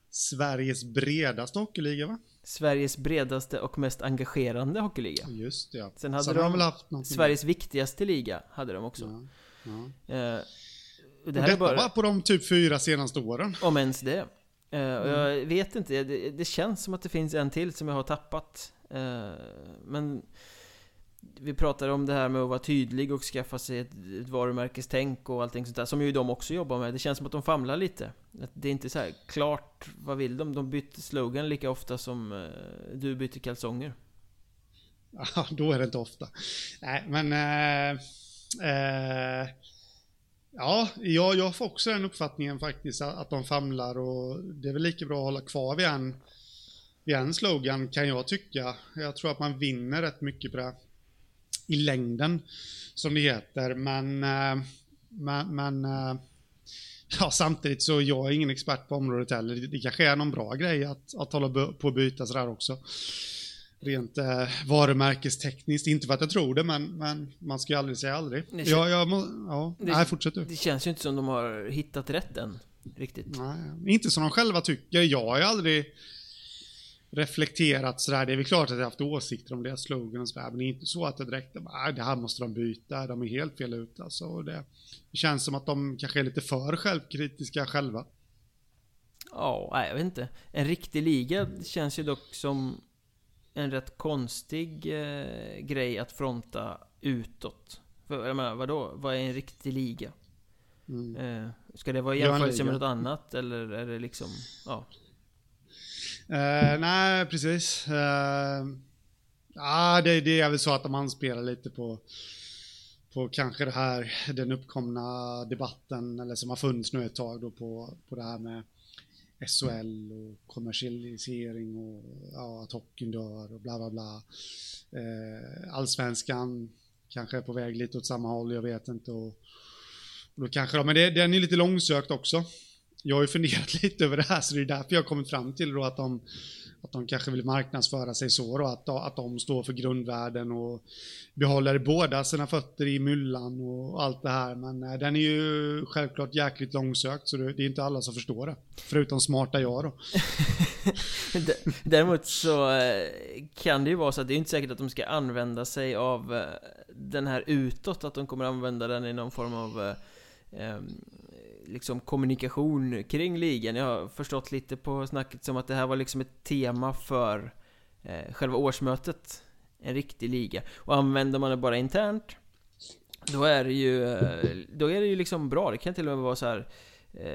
Sveriges bredaste hockeyliga va? Sveriges bredaste och mest engagerande hockeyliga. Just det, ja. Sen hade Sen de, de haft Sveriges viktigaste liga, hade de också. Ja, ja. Uh, det och detta bara, var på de typ fyra senaste åren. Om ens det. Mm. Jag vet inte, det, det, känns som att det finns en till som jag har tappat. Eh, men vi pratade om det här med att vara tydlig och skaffa sig ett, ett varumärkestänk och allting sånt där Som ju de också jobbar med Det känns som att de famlar lite Det är inte så här klart Vad vill de? De byter slogan lika ofta som uh, du byter kalsonger Ja, då är det inte ofta Nej, men uh, uh, Ja, jag, jag får också den uppfattningen faktiskt Att de famlar och Det är väl lika bra att hålla kvar vid en vid en slogan kan jag tycka. Jag tror att man vinner rätt mycket på det i längden, som det heter. Men, äh, men, men äh, ja, samtidigt så jag är ingen expert på området heller. Det, det kanske är någon bra grej att, att hålla på att byta sådär också. Rent äh, varumärkestekniskt, inte för att jag tror det, men, men man ska ju aldrig säga aldrig. Det ja, jag må, ja. Det, Nej, fortsätt du. Det känns ju inte som de har hittat rätt än, riktigt. Nej, inte som de själva tycker. Jag har ju aldrig reflekterat sådär. Det är väl klart att jag haft åsikter om deras slogan och sådär, men det är inte så att det direkt är det här måste de byta, de är helt fel ute alltså. Det, det känns som att de kanske är lite för självkritiska själva. Ja, nej, jag vet inte. En riktig liga känns ju dock som en rätt konstig eh, grej att fronta utåt. För, jag menar, vadå? Vad är en riktig liga? Mm. Eh, ska det vara i jämförelse med något annat, eller är det liksom, ja? Uh, nej, precis. Uh, ja, det, det är väl så att man spelar lite på, på kanske det här, den uppkomna debatten, eller som har funnits nu ett tag då på, på det här med SHL och kommersialisering och ja, att hockeyn dör och bla bla bla. Eh, allsvenskan kanske är på väg lite åt samma håll, jag vet inte. Och, Och då kanske då, men det, den är lite långsökt också. Jag har ju funderat lite över det här, så det är därför jag har kommit fram till då att de att de kanske vill marknadsföra sig så då, att, att de står för grundvärden och behåller båda sina fötter i myllan och allt det här. Men eh, den är ju självklart jäkligt långsökt så det är inte alla som förstår det. Förutom smarta jag då. Däremot så eh, kan det ju vara så att det är inte säkert att de ska använda sig av eh, den här utåt, att de kommer använda den i någon form av eh, ehm, liksom kommunikation kring ligan. Jag har förstått lite på snacket som att det här var liksom ett tema för eh, själva årsmötet. En riktig liga. Och använder man det bara internt då är det ju, eh, då är det ju liksom bra. Det kan till och med vara så här eh,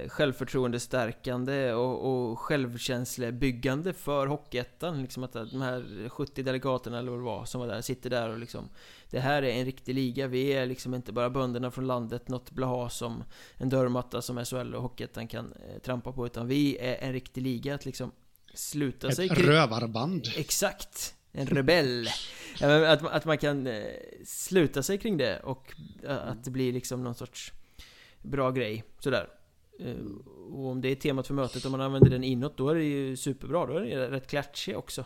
självförtroendestärkande och, och självkänslebyggande för Hockeyettan. Liksom att de här 70 delegaterna eller vad det var som var där, sitter där och liksom Det här är en riktig liga, vi är liksom inte bara bönderna från landet, något blaha som en dörrmatta som SHL och Hockeyettan kan eh, trampa på, utan vi är en riktig liga att liksom sluta Ett sig kring... rövarband. Exakt! En rebell. att, att man kan eh, sluta sig kring det och eh, att det blir liksom någon sorts bra grej, sådär. Ehm, och om det är temat för mötet, om man använder den inåt, då är det ju superbra. Då är den rätt klatschig också.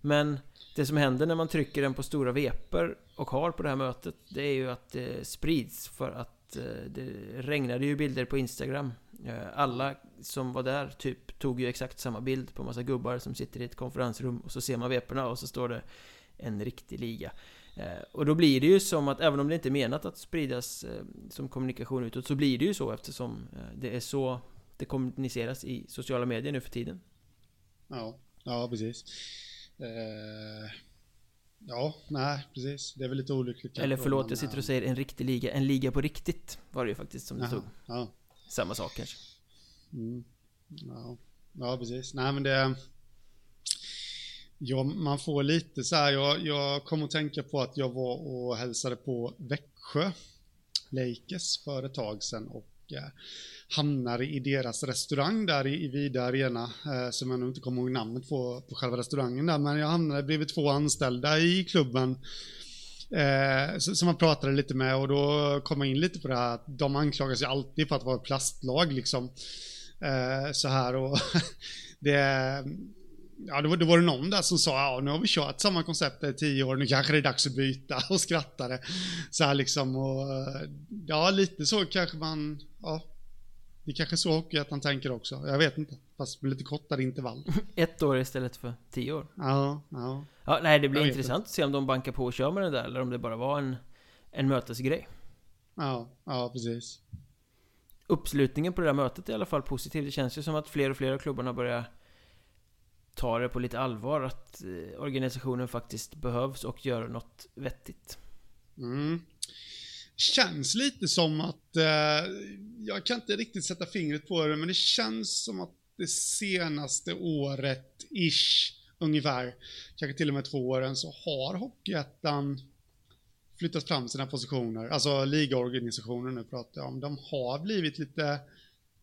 Men det som händer när man trycker den på stora veper och har på det här mötet, det är ju att det sprids för att eh, det regnade ju bilder på Instagram. Eh, alla som var där typ tog ju exakt samma bild på massa gubbar som sitter i ett konferensrum och så ser man veporna och så står det en riktig liga. Eh, och då blir det ju som att, även om det inte är menat att spridas eh, som kommunikation utåt, så blir det ju så eftersom eh, det är så det kommuniceras i sociala medier nu för tiden. Ja, ja precis. ja, nej, precis. Det är väl lite olyckligt. Eller förlåt, jag sitter och säger en riktig liga. En liga på riktigt var det ju faktiskt som det stod. Ja. Samma sak kanske. Mm. Ja. ja, precis. Nej, men det... Ja, man får lite så här, jag, jag kom att tänka på att jag var och hälsade på Växjö Lakers för ett tag sedan och eh, hamnade i deras restaurang där i, i Vida Arena, eh, som jag nu inte kommer ihåg namnet på, på själva restaurangen där, men jag hamnade bredvid två anställda i klubben eh, som man pratade lite med och då kom jag in lite på det här att de anklagas ju alltid för att vara ett plastlag liksom. Eh, så här och det ja, då var, då var det någon där som sa, ja nu har vi kört samma koncept i tio år, nu kanske det är dags att byta och skrattade. Så här liksom och, ja lite så kanske man, ja. Det är kanske så Hockeyettan tänker också, jag vet inte. Fast med lite kortare intervall. Ett år istället för tio år. Ja, ja. Ja, nej det blir intressant att se om de bankar på och kör med det där, eller om det bara var en, en mötesgrej. Ja, ja precis. Uppslutningen på det där mötet är i alla fall positiv. Det känns ju som att fler och fler av klubbarna börjar ta det på lite allvar att eh, organisationen faktiskt behövs och gör något vettigt. Mm. Känns lite som att, eh, jag kan inte riktigt sätta fingret på det, men det känns som att det senaste året, ish, ungefär, kanske till och med två åren, så har Hockeyettan flyttat fram sina positioner. Alltså ligaorganisationen nu pratar jag om. De har blivit lite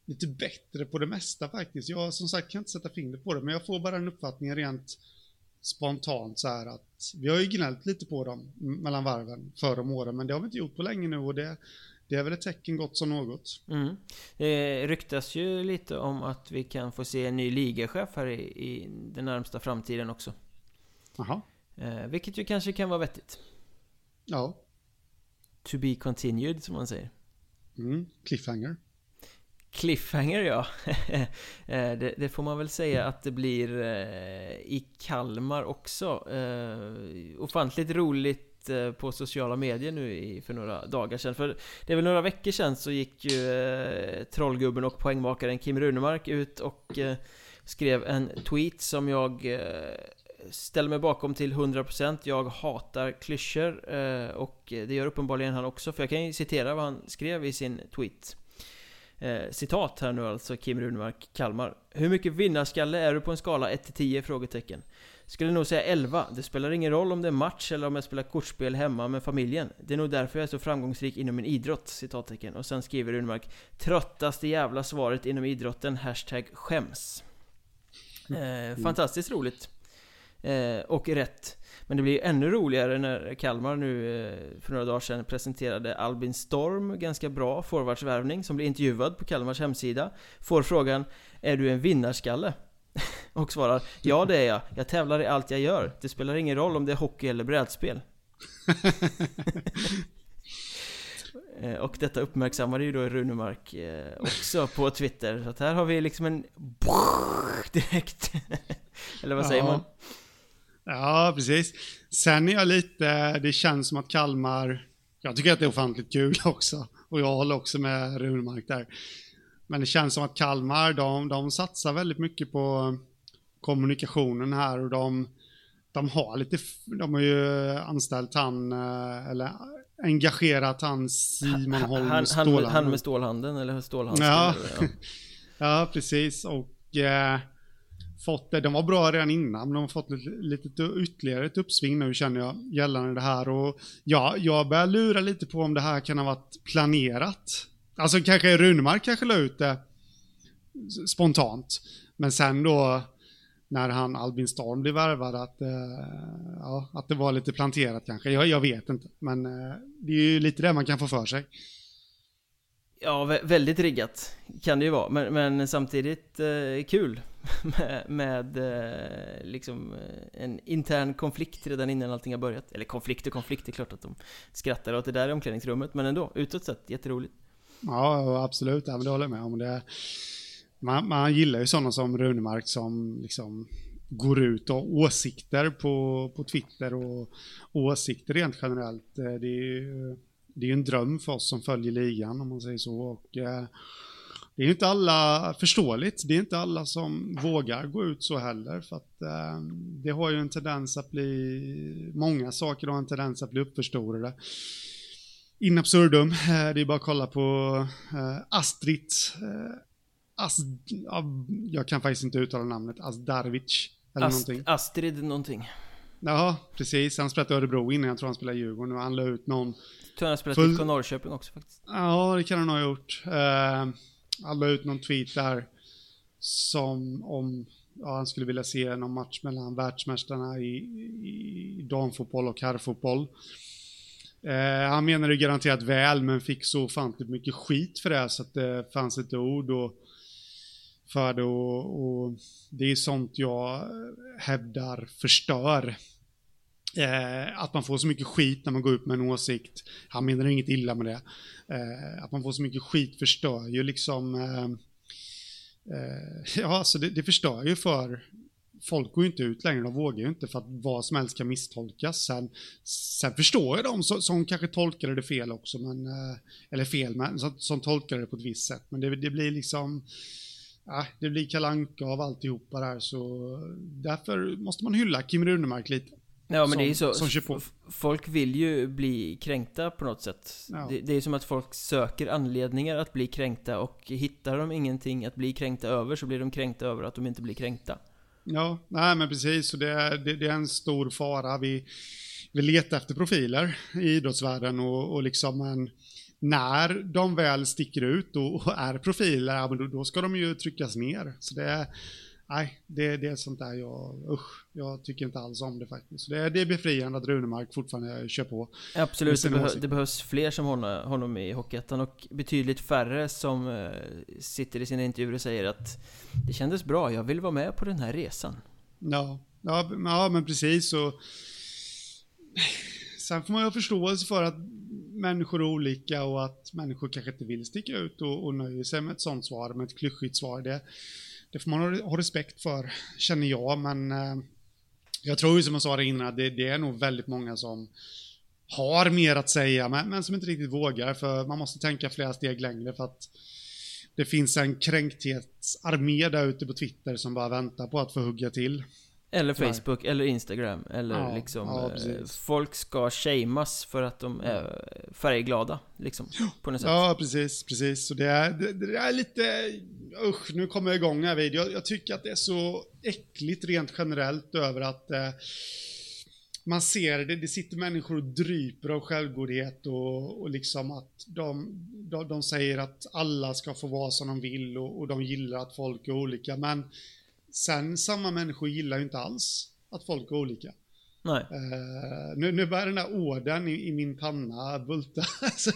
lite bättre på det mesta faktiskt. Jag som sagt kan inte sätta fingret på det, men jag får bara den uppfattningen rent spontant så här att vi har ju gnällt lite på dem mellan varven förr om åren, men det har vi inte gjort på länge nu och det, det är väl ett tecken gott som något. Mm. Det ryktas ju lite om att vi kan få se en ny ligachef här i, i den närmsta framtiden också. Jaha. Eh, vilket ju kanske kan vara vettigt. Ja. To be continued, som man säger. Mm. Cliffhanger. Cliffhanger ja. Eh, det, det, får man väl säga att det blir eh, i Kalmar också. Eh, ofantligt roligt eh, på sociala medier nu i, för några dagar sedan. För det är väl några veckor sedan så gick ju eh, trollgubben och poängmakaren Kim Runemark ut och eh, skrev en tweet som jag eh, ställer mig bakom till 100% Jag hatar klyschor eh, och det gör uppenbarligen han också för jag kan ju citera vad han skrev i sin tweet Eh, citat här nu alltså, Kim Runemark, Kalmar. Hur mycket vinnarskalle är du på en skala 1-10? Frågetecken. Skulle nog säga 11. Det spelar ingen roll om det är match eller om jag spelar kortspel hemma med familjen. Det är nog därför jag är så framgångsrik inom min idrott. Citattecken. Och sen skriver Runemark Tröttaste jävla svaret inom idrotten. Hashtag skäms. Eh, fantastiskt roligt. Eh, och rätt. Men det blir ännu roligare när Kalmar nu eh, för några dagar sedan presenterade Albin Storm Ganska bra forwardsvärvning som blir intervjuad på Kalmars hemsida Får frågan Är du en vinnarskalle? Och svarar Ja det är jag, jag tävlar i allt jag gör Det spelar ingen roll om det är hockey eller brädspel Eh, och detta uppmärksammade ju då Runemark eh, också på Twitter Så att här har vi liksom en direkt Eller vad säger Ja. man? Ja, precis. Sen är jag lite, det känns som att Kalmar, jag tycker att det är ofantligt kul också. Och jag håller också med Runmark där. Men det känns som att Kalmar, de, de satsar väldigt mycket på kommunikationen här och de, de har lite, de har ju anställt han, eh, eller engagerat han Simon Holm Han, han, han med stålhanden eller stålhandsken ja. Ja, precis. Och eh, fått det. De var bra redan innan, men de har fått lite, lite ytterligare ett uppsving nu känner jag gällande det här. Och ja, jag börjar lura lite på om det här kan ha varit planerat. Alltså kanske Runemark kanske la ut det spontant. Men sen då när han Albin Storm blev värvad att, eh, ja, att det var lite planterat kanske. Jag, jag vet inte. Men eh, det är ju lite det man kan få för sig ja, väldigt riggat kan det ju vara Men, men samtidigt eh, kul med, med eh, liksom eh, en intern konflikt redan innan allting har börjat Eller konflikt och konflikt, det är klart att de skrattar åt det där i omklädningsrummet Men ändå, utåt sett, jätteroligt Ja, absolut. Ja, men det håller jag med om. Det, man, man gillar ju sådana som Runemark som liksom går ut och har åsikter på, på Twitter och åsikter rent generellt. Eh, det är ju det är ju en dröm för oss som följer ligan om man säger så. Och, eh, det är ju inte alla förståeligt. Det är inte alla som vågar gå ut så heller. För att eh, det har ju en tendens att bli, många saker har en tendens att bli uppförstorade in absurdum. Eh, Det är bara att kolla på eh, Astrid. Eh, As, ja, jag kan faktiskt inte uttala namnet. Asdarvic. Eller Ast, någonting. Astrid någonting Ja, precis. Han spelade Örebro innan. Jag tror han spelade Djurgården. Och han la ut någon. Tror han har spelat Full- IFK Norrköping också faktiskt Ja, det kan han ha gjort. Eh, han la ut någon tweet där. Som om ja, han skulle vilja se någon match mellan världsmästarna i, i damfotboll och herrfotboll. Eh, han menade det garanterat väl, men fick så ofantligt mycket skit för det, så att det fanns ett ord och för det och, och det är sånt jag hävdar förstör. Eh, att man får så mycket skit när man går ut med en åsikt. Han menar inget illa med det. Eh, att man får så mycket skit förstör ju liksom... Eh, eh, ja, alltså det, det förstör ju för... Folk går ju inte ut längre, de vågar ju inte för att vad som helst kan misstolkas. Sen, sen förstår jag dem som, som kanske tolkade det fel också, men... Eh, eller fel, men som, som tolkade det på ett visst sätt. Men det, det blir liksom... Ja, det blir kalanka av alltihopa där, så därför måste man hylla Kim Runemark lite. Ja men som, det är så, som på. folk vill ju bli kränkta på något sätt Ja. det, det är som att folk söker anledningar att bli kränkta och hittar de ingenting att bli kränkta över så blir de kränkta över att de inte blir kränkta Ja, nej men precis. Så det, är- det, det är en stor fara. Vi, vi letar efter profiler i idrottsvärlden och, och liksom en, när de väl sticker ut och, och är profiler, ja, då, då ska de ju tryckas ner. Så det är, nej, det, det är sånt där jag, usch, jag tycker inte alls om det faktiskt. Så det, är- det är befriande att Runemark fortfarande kör på. Absolut, det, behö- det behövs fler som honom, honom i Hockeyettan och betydligt färre som eh, sitter i sina intervjuer och säger att Det kändes bra, jag vill vara med på den här resan Ja, ja, ja men precis. Och... Sen får man ju ha förståelse för att människor är olika och att människor kanske inte vill sticka ut och, och nöjer sig med ett sånt svar, med ett klyschigt svar. Det, det får man ha, respekt för, känner jag, men eh, jag tror ju som jag sa det innan, det, det är nog väldigt många som har mer att säga, men, men som inte riktigt vågar, för man måste tänka flera steg längre för att det finns en kränkthetsarmé där ute på Twitter som bara väntar på att få hugga till. Eller Tyvärr. Facebook, eller Instagram, eller Ja, liksom ja, eh. Folk ska shameas för att de är färgglada, liksom På något sätt Ja, precis, precis. Så det är, det, det är lite, usch, nu kommer jag igång här vid. Jag, jag tycker att det är så äckligt rent generellt över att eh, man ser det, det sitter människor och dryper av självgodhet och, och liksom att de, de, de säger att alla ska få vara som de vill och, och de gillar att folk är olika. Men sen samma människor gillar ju inte alls att folk är olika. Nej. Uh, nu, nu börjar den där ådern i, i min panna bulta.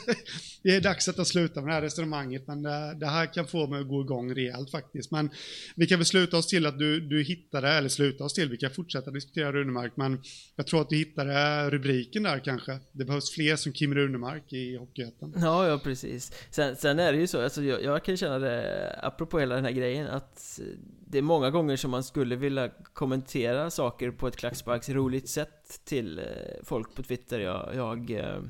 det är dags att ta sluta med det här resonemanget, men det, det, här kan få mig att gå igång rejält faktiskt. Men vi kan väl sluta oss till att du, du hittade, eller sluta oss till, vi kan fortsätta diskutera Runemark, men jag tror att du hittade rubriken där kanske. Det behövs fler som Kim Runemark i Hockeyettan. Ja, ja precis. Sen, sen är det ju så, alltså jag, jag kan känna det, apropå hela den här grejen, att det är många gånger som man skulle vilja kommentera saker på ett klacksparks roligt sätt till eh, folk på Twitter. Jag, jag eh,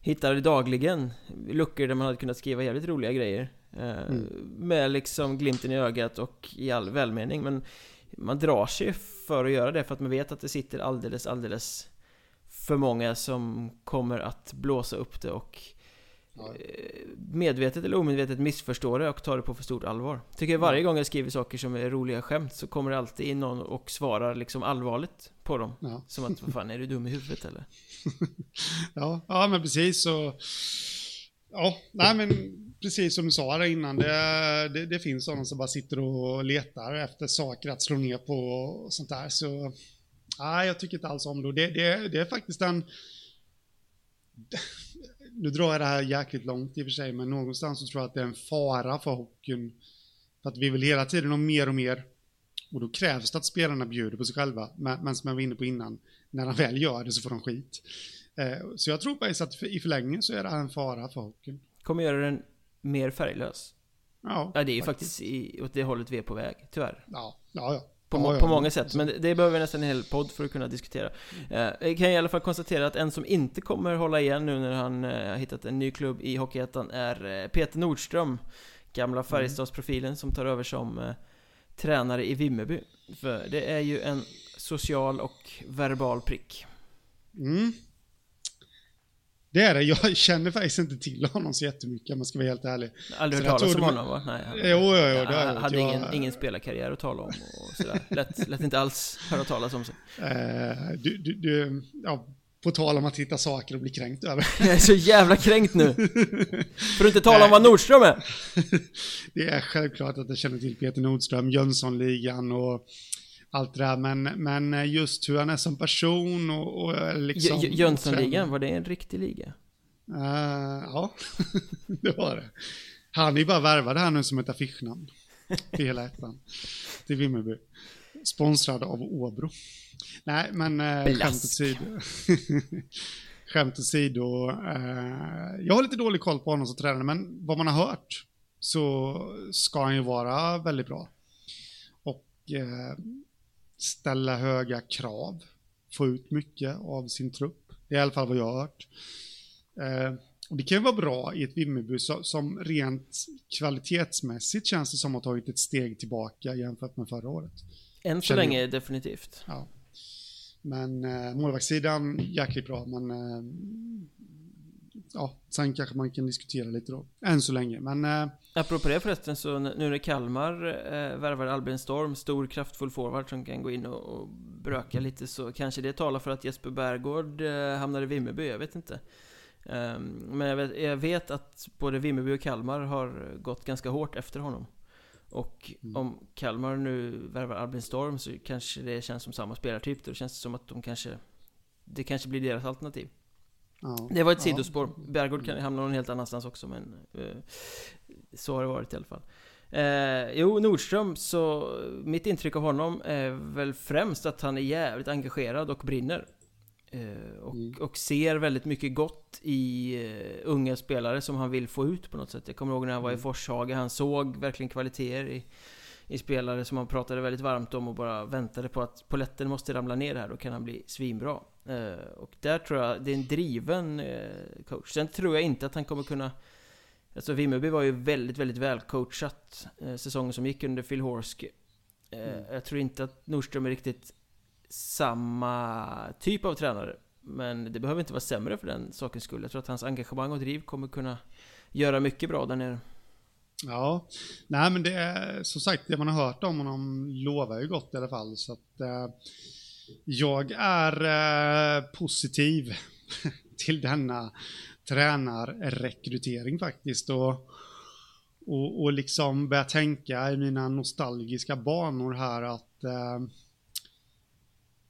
hittar dagligen luckor där man hade kunnat skriva jävligt roliga grejer. Eh, mm. Med liksom glimten i ögat och i all välmening. Men man drar sig för att göra det för att man vet att det sitter alldeles, alldeles för många som kommer att blåsa upp det och medvetet eller omedvetet missförstår det och tar det på för stort allvar. Tycker varje gång jag skriver saker som är roliga skämt så kommer det alltid in någon och svarar liksom allvarligt på dem. Ja. Som att, vad fan, är du dum i huvudet eller? ja, ja men precis så... Ja, nej men precis som du sa där innan, det, det, det finns sådana som bara sitter och letar efter saker att slå ner på och sånt där. Så nej, jag tycker inte alls om det. Det, det, det är faktiskt en nu drar jag det här jäkligt långt i och för sig, men någonstans så tror jag att det är en fara för hockeyn. För att vi vill hela tiden ha mer och mer. Och då krävs det att spelarna bjuder på sig själva. Men, som jag var inne på innan, när de väl gör det så får de skit. Eh, så jag tror faktiskt att i förlängningen så är det här en fara för hockeyn. Kommer göra den mer färglös. Ja, ja det är ju faktiskt, faktiskt åt det hållet vi är på väg, tyvärr. Ja, ja, ja. På, ja, på många sätt, men det behöver vi nästan en hel podd för att kunna diskutera. Mm. Jag kan i alla fall konstatera att en som inte kommer hålla igen nu när han eh, har hittat en ny klubb i Hockeyettan är eh, Peter Nordström. Gamla mm. Färjestadsprofilen som tar över som tränare i Vimmerby. För det är ju en social och verbal prick. Mm. Det är det. Jag känner faktiskt inte till honom så jättemycket om man ska vara helt ärlig. Aldrig hört talas om honom va? Nej. Han, jo, jo, jo, det han hade jag... ingen, ingen spelarkarriär att tala om och sådär. Lätt, lätt inte alls höra talas om sig. Uh, du, du, du, ja, på tal om att hitta saker och bli kränkt över. Jag är så jävla kränkt nu! För att inte tala om vad Nordström är! det är självklart att jag känner till Peter Nordström, Jönssonligan och allt det där, men, men just hur han är som person och, och liksom... Jönssonligan, var det en riktig liga? Uh, ja, det var det. Han är ju bara värvade här nu som ett affischnamn. Till hela ettan. Till Vimmerby. Sponsrad av Åbro. Nej, men eh, skämt åsido. skämt åsido. Eh, jag har lite dålig koll på honom som tränare, men vad man har hört så ska han ju vara väldigt bra. Och eh, ställa höga krav, få ut mycket av sin trupp. Det är i alla fall vad jag har hört. Eh, och det kan ju vara bra i ett Vimmerby som rent kvalitetsmässigt känns det som att ha tagit ett steg tillbaka jämfört med förra året. Än så länge jag. definitivt. Ja. Men eh, målvaktssidan jäkligt bra, men eh, ja, sen kanske man kan diskutera lite då. Än så länge, men... Eh... Apropå det förresten, så nu när Kalmar eh, värvar Albin Storm, stor kraftfull forward som kan gå in och, och bröka lite, så kanske det talar för att Jesper Bergård eh, hamnar i Vimmerby, jag vet inte. Um, men jag vet, jag vet, att både Vimmerby och Kalmar har gått ganska hårt efter honom. Och mm. om Kalmar nu värvar Albin Storm så kanske det känns som samma spelartyp. Då känns det som att de kanske... Det kanske blir deras alternativ. Ja, det var ett ja. sidospår. Bergård kan hamna någon helt annanstans också men eh, Så har det varit i alla fall. Eh, jo, Nordström, så mitt intryck av honom är väl främst att han är jävligt engagerad och brinner. Eh, och, mm. och, ser väldigt mycket gott i uh, unga spelare som han vill få ut på något sätt. Jag kommer ihåg när han var i mm. Forshaga, han såg verkligen kvaliteter i, i spelare som han pratade väldigt varmt om och bara väntade på att poletten måste ramla ner här, då kan han bli svinbra. Uh, och där tror jag, det är en driven coach. Sen tror jag inte att han kommer kunna Alltså Vimmerby var ju väldigt, väldigt välcoachat säsongen som gick under Phil Horske. Mm. Jag tror inte att Nordström är riktigt samma typ av tränare. Men det behöver inte vara sämre för den sakens skull. Jag tror att hans engagemang och driv kommer kunna göra mycket bra där nere. Ja, nej men det är som sagt det man har hört om honom lovar ju gott i alla fall. Så att eh, jag är eh, positiv till denna tränarrekrytering faktiskt. Och, och, och liksom börja tänka i mina nostalgiska banor här att eh,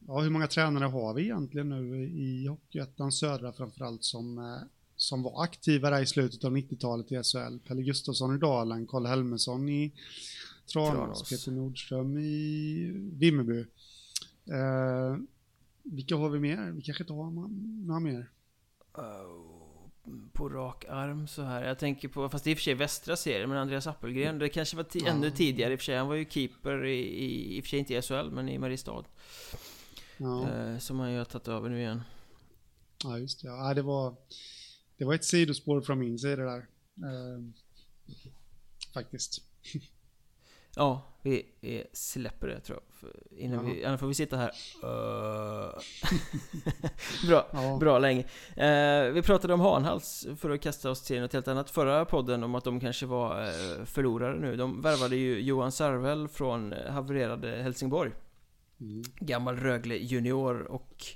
ja, hur många tränare har vi egentligen nu i Hockeyettan Södra framförallt som, eh, som var aktiva där i slutet av 90-talet i SHL? Pelle Gustafsson i Dalen, Karl Helmersson i Tranås. Peter Nordström i Vimmerby. Eh, vilka har vi mer? Vi kanske inte har några mer. Oh på rak arm så här. Jag tänker på, fast det är i och för sig västra serien, men Andreas Appelgren. Det kanske var ja. ännu tidigare i och för sig. Han var ju keeper i, i, i och för sig inte i SHL, men i Mariestad. Ja. Eh, som han ju har tagit över nu igen. Ja, just det. Ja, det var, det var ett sidospår från min sida där. Eh, faktiskt. Ja, vi släpper det tror jag. Innan vi, annars får vi sitta här bra, ja. bra länge. Uh, vi pratade om Hanhals för att kasta oss till något helt annat. Förra podden om att de kanske var uh, förlorare nu. De värvade ju Johan Sarvel från havererade Helsingborg. Mm. Gammal Rögle junior och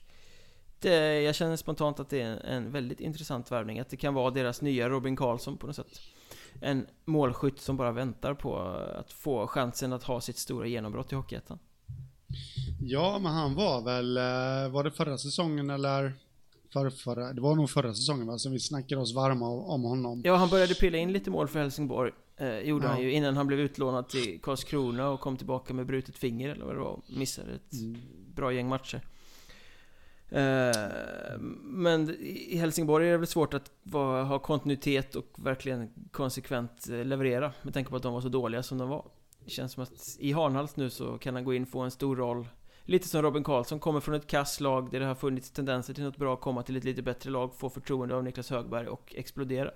det, jag känner spontant att det är en, en väldigt intressant värvning. Att det kan vara deras nya Robin Karlsson på något sätt en målskytt som bara väntar på att få chansen att ha sitt stora genombrott i Hockeyettan. Ja, men han var väl, eh, var det förra säsongen eller för, förra, det var nog förra säsongen va, som vi snackade oss varma om honom. Ja, han började pilla in lite mål för Helsingborg. Eh, gjorde ja. han ju innan han blev utlånad till Karlskrona och kom tillbaka med brutet finger eller vad det var. Missade ett mm. bra gäng matcher. Eh, men i Helsingborg är det väl svårt att ha kontinuitet och verkligen konsekvent eh, leverera med tanke på att de var så dåliga som de var. Det känns som att i Hanhals nu så kan han gå in och få en stor roll. Lite som Robin Karlsson, kommer från ett kasslag där det har funnits tendenser till något bra, komma till ett lite bättre lag, få förtroende av Niklas Högberg och explodera.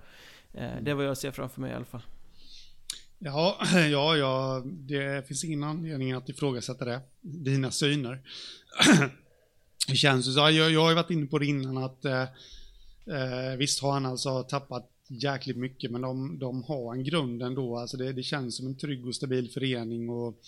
Eh, det är vad jag ser framför mig i alla fall. Ja, ja, ja, det finns ingen anledning att ifrågasätta det. Dina syner. Det känns ju så, jag, jag har ju varit inne på det innan att eh, eh, visst har han alltså tappat jäkligt mycket men de, de har en grund ändå. Alltså det, det känns som en trygg och stabil förening och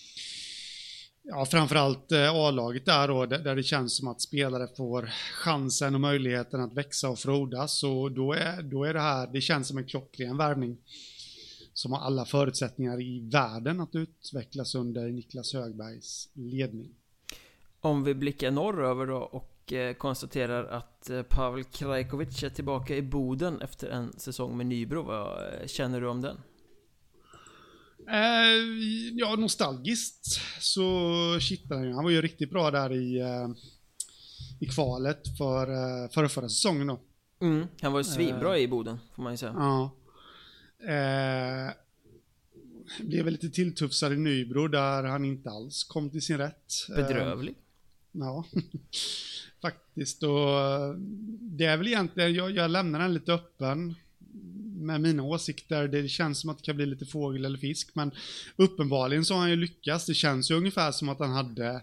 ja, framförallt eh, A-laget där då, där, där, det känns som att spelare får chansen och möjligheten att växa och frodas. Så då är, då är det här, det känns som en klockren värvning. Som har alla förutsättningar i världen att utvecklas under Niklas Högbergs ledning. Om vi blickar norröver då och eh, konstaterar att eh, Pavel Krajkovic är tillbaka i Boden efter en säsong med Nybro. Vad eh, känner du om den? Ja, nostalgiskt så kittlar han ju. Han var ju riktigt bra där i, i kvalet för, för förra säsongen då. Mm, han var ju svinbra i Boden, får man ju säga. Ja. Eh, blev väl lite tilltufsad i Nybro där han inte alls kom till sin rätt. Bedrövlig. Ja, faktiskt. Och det är väl egentligen, jag, jag lämnar den lite öppen med mina åsikter. Det känns som att det kan bli lite fågel eller fisk, men uppenbarligen så har han ju lyckats. Det känns ju ungefär som att han hade,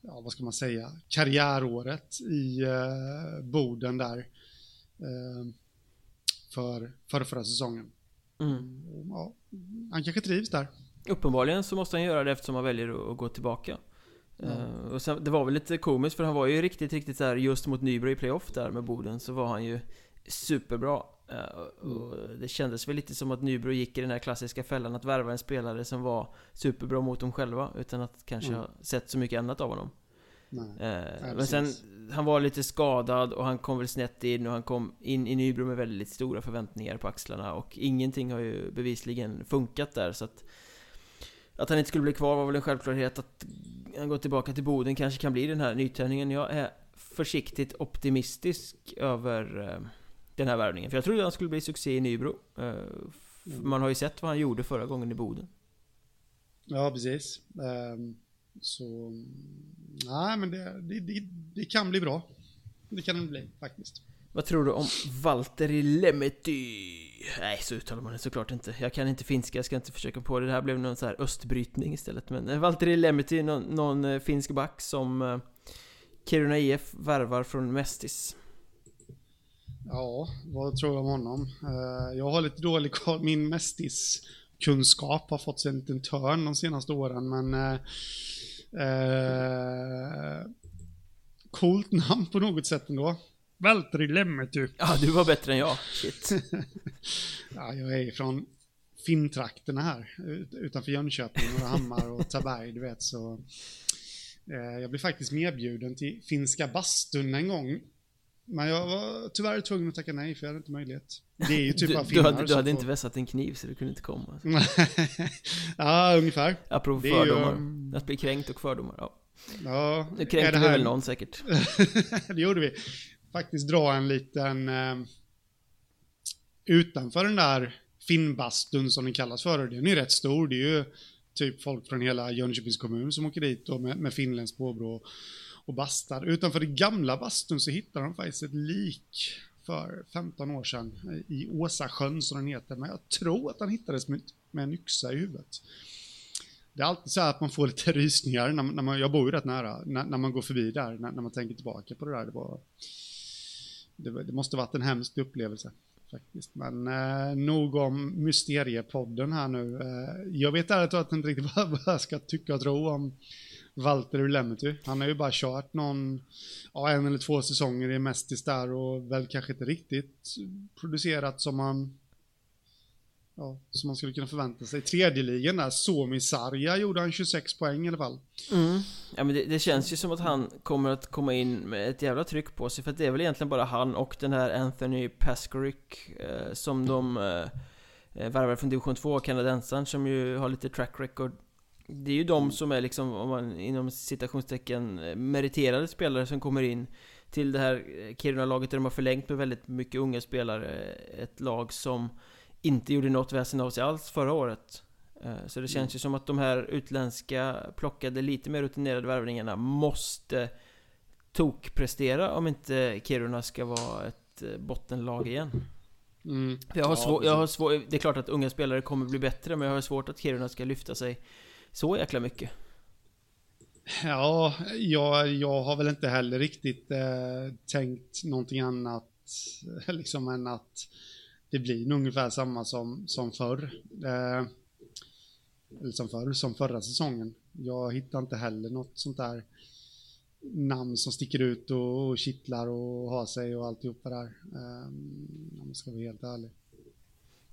ja vad ska man säga, karriäråret i eh, Boden där. Eh, för, för förra säsongen. Mm. Ja, han kanske trivs där. Uppenbarligen så måste han göra det eftersom han väljer att gå tillbaka. Mm. och sen, det var väl lite komiskt för han var ju riktigt, riktigt så här, just mot Nybro i playoff där med Boden så var han ju superbra. Uh, och det kändes väl lite som att Nybro gick i den här klassiska fällan att värva en spelare som var superbra mot dem själva utan att kanske mm. ha sett så mycket annat av honom. Nej, uh, men sen, han var lite skadad och han kom väl snett in och han kom in i Nybro med väldigt stora förväntningar på axlarna och ingenting har ju bevisligen funkat där så att att han inte skulle bli kvar var väl en självklarhet att han går tillbaka till Boden kanske kan bli den här nytändningen. Jag är försiktigt optimistisk över eh, den här värvningen. För jag trodde han skulle bli succé i Nybro. Eh, man har ju sett vad han gjorde förra gången i Boden. Ja, precis. Um, så... Nej, men det, det, det, det, kan bli bra. Det kan det bli, faktiskt. Vad tror du om Valtteri Lemety? Nej, så uttalar man det såklart inte. Jag kan inte finska, jag ska inte försöka på det. Det här blev någon så här östbrytning istället. Men eh, Valtteri Lemety, någon, någon eh, finsk back som eh, Kiruna IF värvar från Mestis. Ja, vad tror jag om honom? Jag har lite dålig koll. Min Mestis kunskap har fått sig en liten törn de senaste åren, men Eh, coolt namn på något sätt ändå. Valtteri Lemmetty. Ja, du var bättre än jag. Shit. ja, jag är från Finntrakterna här, utanför Jönköping, och Hammar och Taberg, du vet så. Eh, jag blev faktiskt medbjuden till finska bastun en gång. Men jag var tyvärr tvungen att tacka nej för jag hade inte möjlighet. Det är ju typ du, av du finnar hade, du hade inte vässat en kniv så du kunde inte komma. ja, ungefär. Apropå Det är ju, fördomar. um, Att bli kränkt och fördomar. Ja. Ja, Nu kränkte det vi väl någon säkert. det gjorde vi. Faktiskt dra en liten... Eh, utanför den där finnbastun som den kallas för. Den är ju rätt stor. Det är ju typ folk från hela Jönköpings kommun som åker dit och med, med finländskt påbrå och, och bastar. Utanför den gamla bastun så hittar de faktiskt ett lik för 15 år sedan i Åsasjön som den heter. Men jag tror att han hittades med, med en yxa i huvudet. Det är alltid så här att man får lite rysningar när, man- när man, jag bor ju rätt nära, när, när man går förbi där, när, när man tänker tillbaka på det där. Det, var, det, det måste varit en hemsk upplevelse faktiskt. Men eh, nog om Mysteriepodden här nu. Eh, jag vet ärligt talat inte riktigt vad, vad jag ska tycka och tro om Walter Lemety. Han har ju bara kört någon, ja, en eller två säsonger i Mestis där och väl kanske inte riktigt producerat som han Ja, som man skulle kunna förvänta sig. Tredje ligan där, Suomi Sarja gjorde han 26 poäng i alla fall. Mm. Ja men det, det känns ju som att han kommer att komma in med ett jävla tryck på sig För att det är väl egentligen bara han och den här Anthony Paskorick eh, Som de eh, eh, värvade från division 2, kanadensaren som ju har lite track record Det är ju de som är liksom, om man inom citationstecken eh, meriterade spelare som kommer in Till det här eh, Kiruna-laget där de har förlängt med väldigt mycket unga spelare Ett lag som inte gjorde något väsen av sig alls förra året Eh, Så det känns ju som att de här utländska plockade lite mer rutinerade värvningarna måste tokprestera om inte Kiruna ska vara ett eh, bottenlag igen. Mm. Jag har svår, jag har svår, det är klart att unga spelare kommer bli bättre men jag har svårt att Kiruna ska lyfta sig så jäkla mycket. Ja, jag, jag har väl inte heller riktigt eh, tänkt någonting annat liksom än att det blir nog ungefär samma som, som förr. Eh, eller som förr, som förra säsongen. Jag hittar inte heller något sånt där namn som sticker ut och, och kittlar och har sig och alltihopa där. Eh, om man ska vara helt ärlig.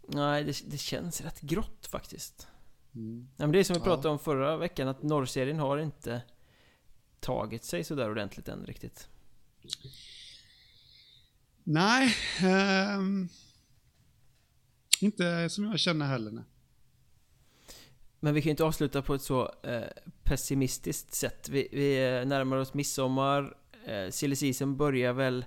Nej, det, det känns rätt grått faktiskt. Mm. Nej, men det är som vi Ja. pratade om förra veckan att norrserien har inte tagit sig sådär ordentligt än riktigt. Nej, ehm, inte som jag känner heller. Nej. Men vi kan ju inte avsluta på ett så eh, pessimistiskt sätt. Vi, vi eh, närmar oss midsommar. Eh, Silly season börjar väl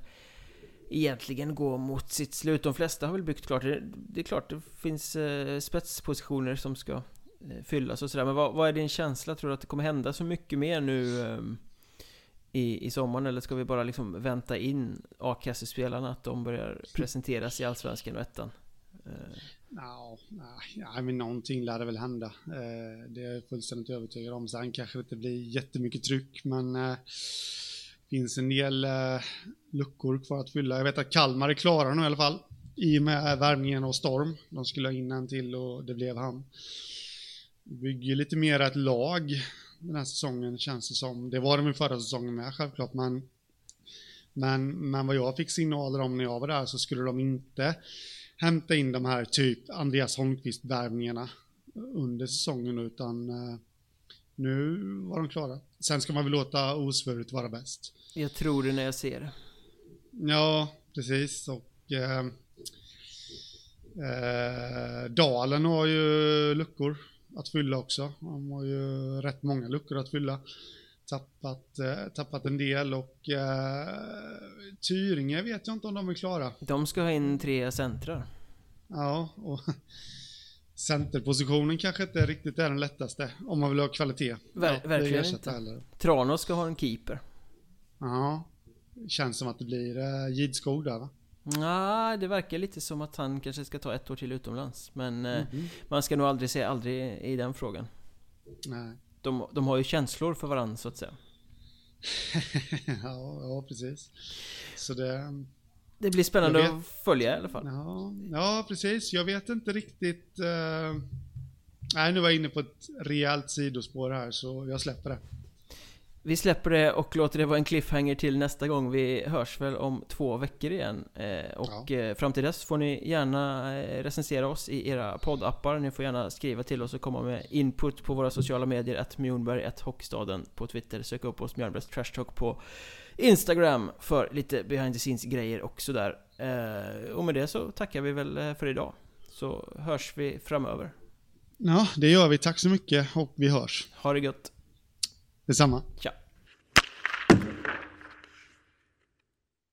egentligen gå mot sitt slut. De flesta har väl byggt klart. Det, det är klart det finns eh, spetspositioner som ska eh, fyllas och sådär. Men vad, vad är din känsla? Tror du att det kommer hända så mycket mer nu eh, i, i sommaren? Eller ska vi bara liksom vänta in A-kassespelarna att de börjar presenteras i Allsvenskan och ettan? Eh, No, ja, men någonting lär det väl hända. Eh, det är jag fullständigt övertygad om. Sen kanske det inte blir jättemycket tryck, men eh, finns en del eh, luckor kvar att fylla. Jag vet att Kalmar är klara nu i alla fall. I och med värmningen och Storm. De skulle ha in en till och det blev han. Bygger lite mer ett lag den här säsongen känns det som. Det var de i förra säsongen med självklart, men men, men vad jag fick signaler om när jag var där så skulle de inte hämta in de här typ Andreas Holmqvist-värvningarna under säsongen utan eh, nu var de klara. Sen ska man väl låta osvuret vara bäst. jag tror det när jag ser det. Ja, precis. Och eh, eh, Dalen har ju luckor att fylla också. De har ju rätt många luckor att fylla. Tappat, eh, tappat en del och eh, Tyringe vet jag inte om de är klara. De ska ha in tre centrar. Ja, och centerpositionen kanske inte riktigt är den lättaste om man vill ha kvalitet. Ver- Ja, verkligen inte. Heller. Tranås ska ha en keeper. Ja, känns som att det blir eh, Gidskog där va? Nej, det verkar lite som att han kanske ska ta ett år till utomlands. Men eh, Mhm. man ska nog aldrig säga aldrig i den frågan. Nej. De, de har ju känslor för varandra så att säga. ja, ja, precis. Så det... Det blir spännande Jag att följa i alla fall. Ja, ja, precis. Jag vet inte riktigt... eh, Nej, nu var jag inne på ett rejält sidospår här så jag släpper det. Vi släpper det och låter det vara en cliffhanger till nästa gång. Vi hörs väl om två veckor igen. Eh, och ja. fram till dess får ni gärna recensera oss i era poddappar. Ni får gärna skriva till oss och komma med input på våra sociala medier. Att Mjornberg, att Hockstaden på Twitter. Sök upp oss, Mjölnbergs Trash Talk på Instagram för lite behind the scenes grejer och sådär. Och med det så tackar vi väl för idag. Så hörs vi framöver. Ja, det gör vi. Tack så mycket och vi hörs. Ha det gött. Detsamma. Tja.